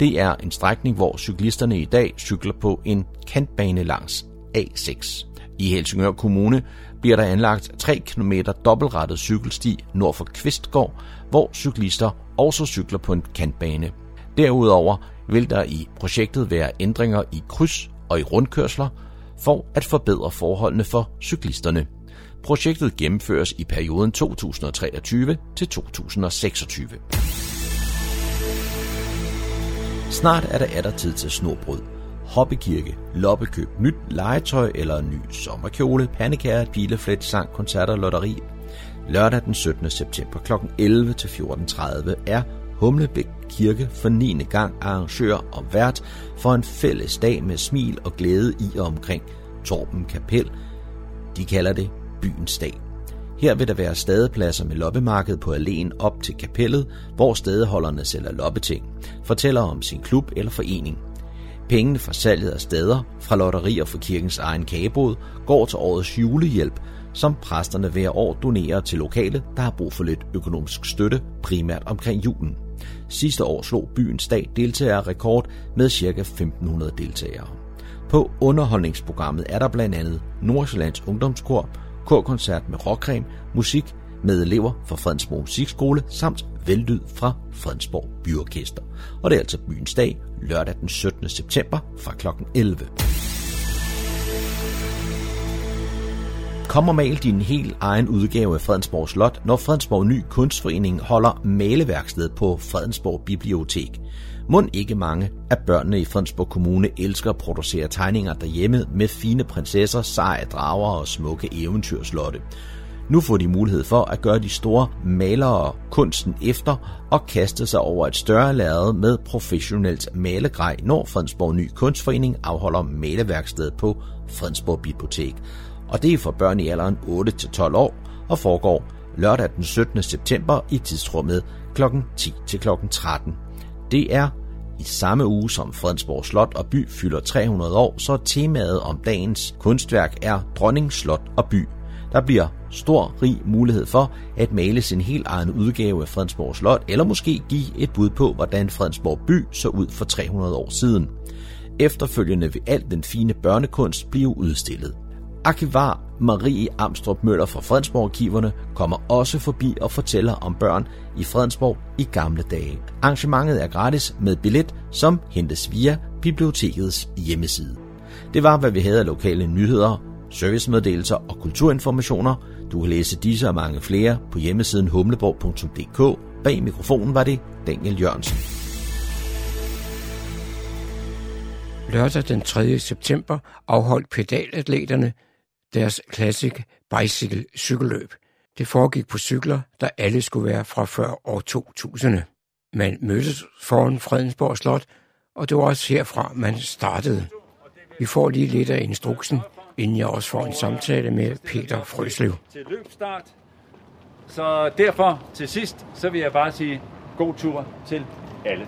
Speaker 6: Det er en strækning, hvor cyklisterne i dag cykler på en kantbane langs A6. I Helsingør Kommune bliver der anlagt 3 km dobbeltrettet cykelsti nord for Kvistgård, hvor cyklister også cykler på en kantbane. Derudover vil der i projektet være ændringer i kryds og i rundkørsler for at forbedre forholdene for cyklisterne. Projektet gennemføres i perioden 2023 til 2026. Snart er der atter tid til snobrød. Hobbykirke, loppekøb, nyt legetøj eller ny sommerkjole, pandekager, pileflet, sang, koncerter lotteri. Lørdag den 17. september kl. 11 til 14.30 er Humlebæk Kirke for 9. gang arrangør og vært for en fælles dag med smil og glæde i og omkring Torben Kapel. De kalder det Byens Dag. Her vil der være stadepladser med loppemarked på alene op til kapellet, hvor stadeholderne sælger loppeting, fortæller om sin klub eller forening. Pengene fra salget af steder fra lotterier for kirkens egen kagebod går til årets julehjælp, som præsterne hver år donerer til lokale, der har brug for lidt økonomisk støtte, primært omkring julen. Sidste år slog byens dag deltagerrekord med ca. 1500 deltagere. På underholdningsprogrammet er der blandt andet Nordsjællands Ungdomskor, korkoncert med rockcreme, musik med elever fra Fredensborg Musikskole samt vellyd fra Fredensborg Byorkester. Og det er altså byens dag lørdag den 17. september fra kl. 11. Kom og mal din helt egen udgave af Fredensborg Slot, når Fredensborg Ny Kunstforening holder maleværksted på Fredensborg Bibliotek. Mund ikke mange af børnene i Fredensborg Kommune elsker at producere tegninger derhjemme med fine prinsesser, seje drager og smukke eventyrslotte. Nu får de mulighed for at gøre de store malere kunsten efter og kaste sig over et større lærred med professionelt malegrej, når Fredensborg Ny Kunstforening afholder maleværksted på Fredensborg Bibliotek og det er for børn i alderen 8-12 år og foregår lørdag den 17. september i tidsrummet kl. 10 til kl. 13. Det er i samme uge som Fredensborg Slot og By fylder 300 år, så temaet om dagens kunstværk er Dronning, Slot og By. Der bliver stor, rig mulighed for at male sin helt egen udgave af Fredensborg Slot, eller måske give et bud på, hvordan Fredensborg By så ud for 300 år siden. Efterfølgende vil al den fine børnekunst blive udstillet. Arkivar Marie Amstrup Møller fra Fredensborg-arkiverne kommer også forbi og fortæller om børn i Fredensborg i gamle dage. Arrangementet er gratis med billet, som hentes via bibliotekets hjemmeside. Det var, hvad vi havde af lokale nyheder, servicemeddelelser og kulturinformationer. Du kan læse disse og mange flere på hjemmesiden humleborg.dk. Bag mikrofonen var det Daniel Jørgensen.
Speaker 8: Lørdag den 3. september afholdt pedalatleterne deres Classic Bicycle cykelløb. Det foregik på cykler, der alle skulle være fra før år 2000. Man mødtes foran Fredensborg Slot, og det var også herfra, man startede. Vi får lige lidt af instruksen, inden jeg også får en samtale med Peter Frøslev.
Speaker 19: Til løbstart. Så derfor til sidst, så vil jeg bare sige god tur til alle.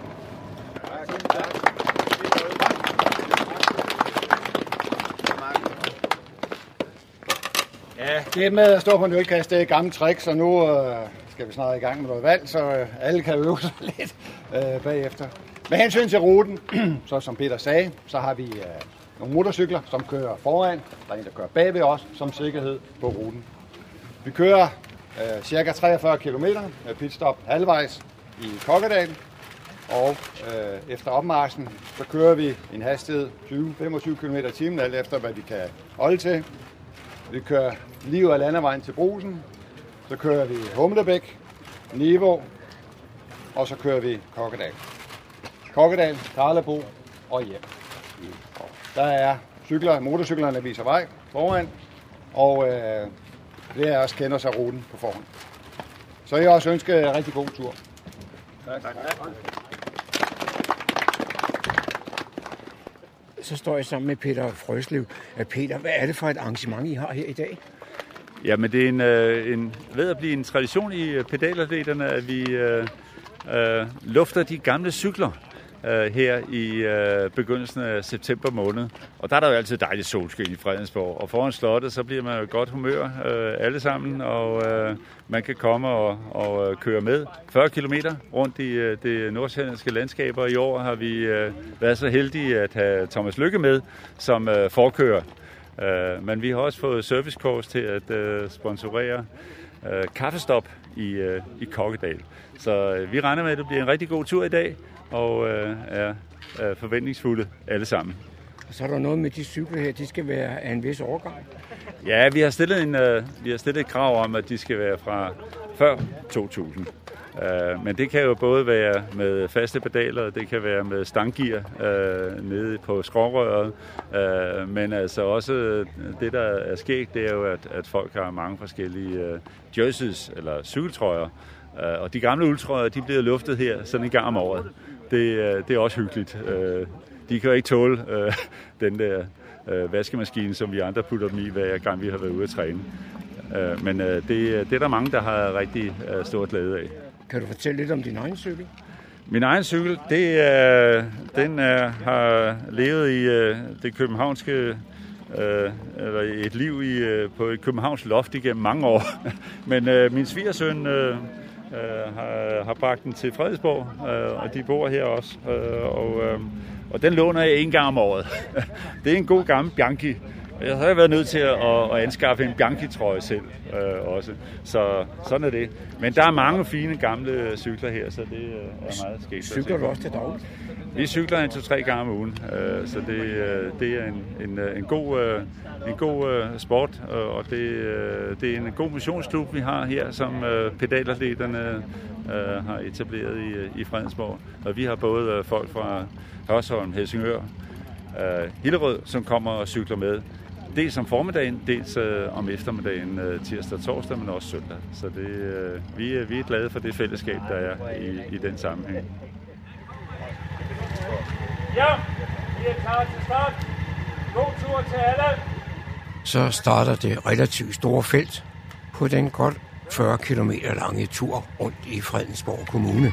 Speaker 13: Ja, det med at stå på en ølkast, det er et gammelt trick, så nu øh, skal vi snart i gang med noget vand, så øh, alle kan øve sig *laughs* lidt. øh, bagefter. Med hensyn til ruten, *clears throat* så som Peter sagde, så har vi øh, nogle motorcykler, som kører foran. Der er en, der kører bagved os, som sikkerhed på ruten. Vi kører øh, cirka 43 km med pitstop halvvejs i Kokkedal. Og øh, efter opmarsen, så kører vi en hastighed 20-25 km i timen, alt efter hvad vi kan holde til. Vi kører lige ud af landevejen til Brusen. Så kører vi Humlebæk, Niveau, og så kører vi Kokkedal. Kokkedal, Karlebo og hjem. Der er cykler, motorcyklerne der viser vej foran, og øh, flere af os kender sig ruten på forhånd. Så jeg også ønsker rigtig god tur. Tak.
Speaker 8: Så står jeg sammen med Peter Frøslev. Peter, hvad er det for et arrangement, I har her i dag?
Speaker 19: Jamen, det er en, øh, en, ved at blive en tradition i øh, pedalatleterne, at vi øh, øh, lufter de gamle cykler øh, her i øh, begyndelsen af september måned. Og der er der jo altid dejligt solskin i Fredensborg. Og foran slottet, så bliver man jo godt humør øh, alle sammen, og øh, man kan komme og, og øh, køre med 40 km rundt i øh, det nordsjællandske landskab. Og i år har vi øh, været så heldige at have Thomas Lykke med som øh, forkører. Øh, men vi har også fået servicekurs til at øh, sponsorere øh, kaffestop i, øh, i Kokkedal. Så øh, vi regner med, at det bliver en rigtig god tur i dag, og øh, er, er forventningsfulde alle sammen.
Speaker 8: Og så er der noget med de cykler her, de skal være af en vis overgang.
Speaker 19: Ja, vi har stillet, en, øh, vi har stillet et krav om, at de skal være fra før 2000. Uh, men det kan jo både være med faste pedaler, det kan være med stanggear uh, nede på skrårøret, uh, men altså også det, der er sket, det er jo, at, at folk har mange forskellige uh, jerseys eller cykeltrøjer, uh, og de gamle uldtrøjer, de bliver luftet her sådan en gang om året. Det, uh, det er også hyggeligt. Uh, de kan jo ikke tåle uh, den der vaskemaskine, som vi andre putter dem i, hver gang vi har været ude at træne. Men det, det er der mange, der har rigtig stor glæde af.
Speaker 8: Kan du fortælle lidt om din egen cykel?
Speaker 19: Min egen cykel, det er, den er, har levet i det københavnske, uh, eller et liv i, på et københavns loft igennem mange år. *laughs* Men uh, min svigersøn uh, uh, har, har bragt den til Fredensborg, uh, og de bor her også. Uh, og, uh, og den låner jeg en gang om året. *laughs* det er en god gammel Bianchi. Jeg har været nødt til at, at anskaffe en Bianchi-trøje selv øh, også. Så sådan er det. Men der er mange fine gamle cykler her, så det øh, er meget sket.
Speaker 8: Cykler du også til dagligt?
Speaker 19: Vi cykler en til tre gange om ugen, øh, så det, øh, det er en, en, øh, en god, øh, en god øh, sport, og det, øh, det er en god missionsklub, vi har her, som øh, pedalerlederne øh, har etableret i, øh, i Fredensborg. Og vi har både øh, folk fra Hørsholm, Helsingør, øh, Hillerød, som kommer og cykler med dels om formiddagen, dels øh, om eftermiddagen øh, tirsdag og torsdag, men også søndag. Så det, øh, vi, er, vi er glade for det fællesskab, der er i, i den sammenhæng.
Speaker 10: Ja, vi er klar til start. God tur til alle.
Speaker 8: Så starter det relativt store felt på den godt 40 km lange tur rundt i Fredensborg Kommune.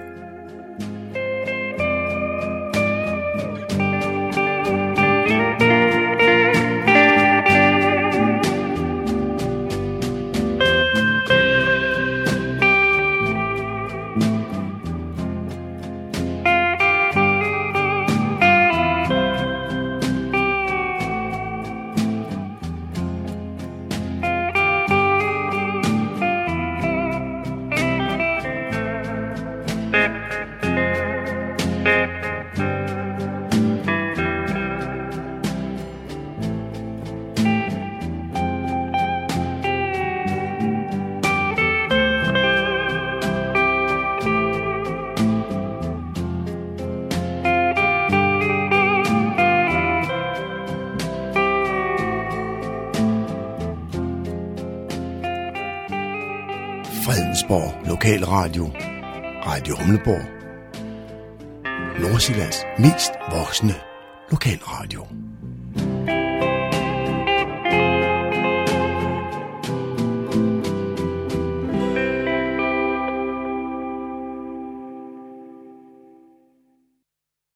Speaker 4: Radio Nordsjællands mest voksne lokalradio.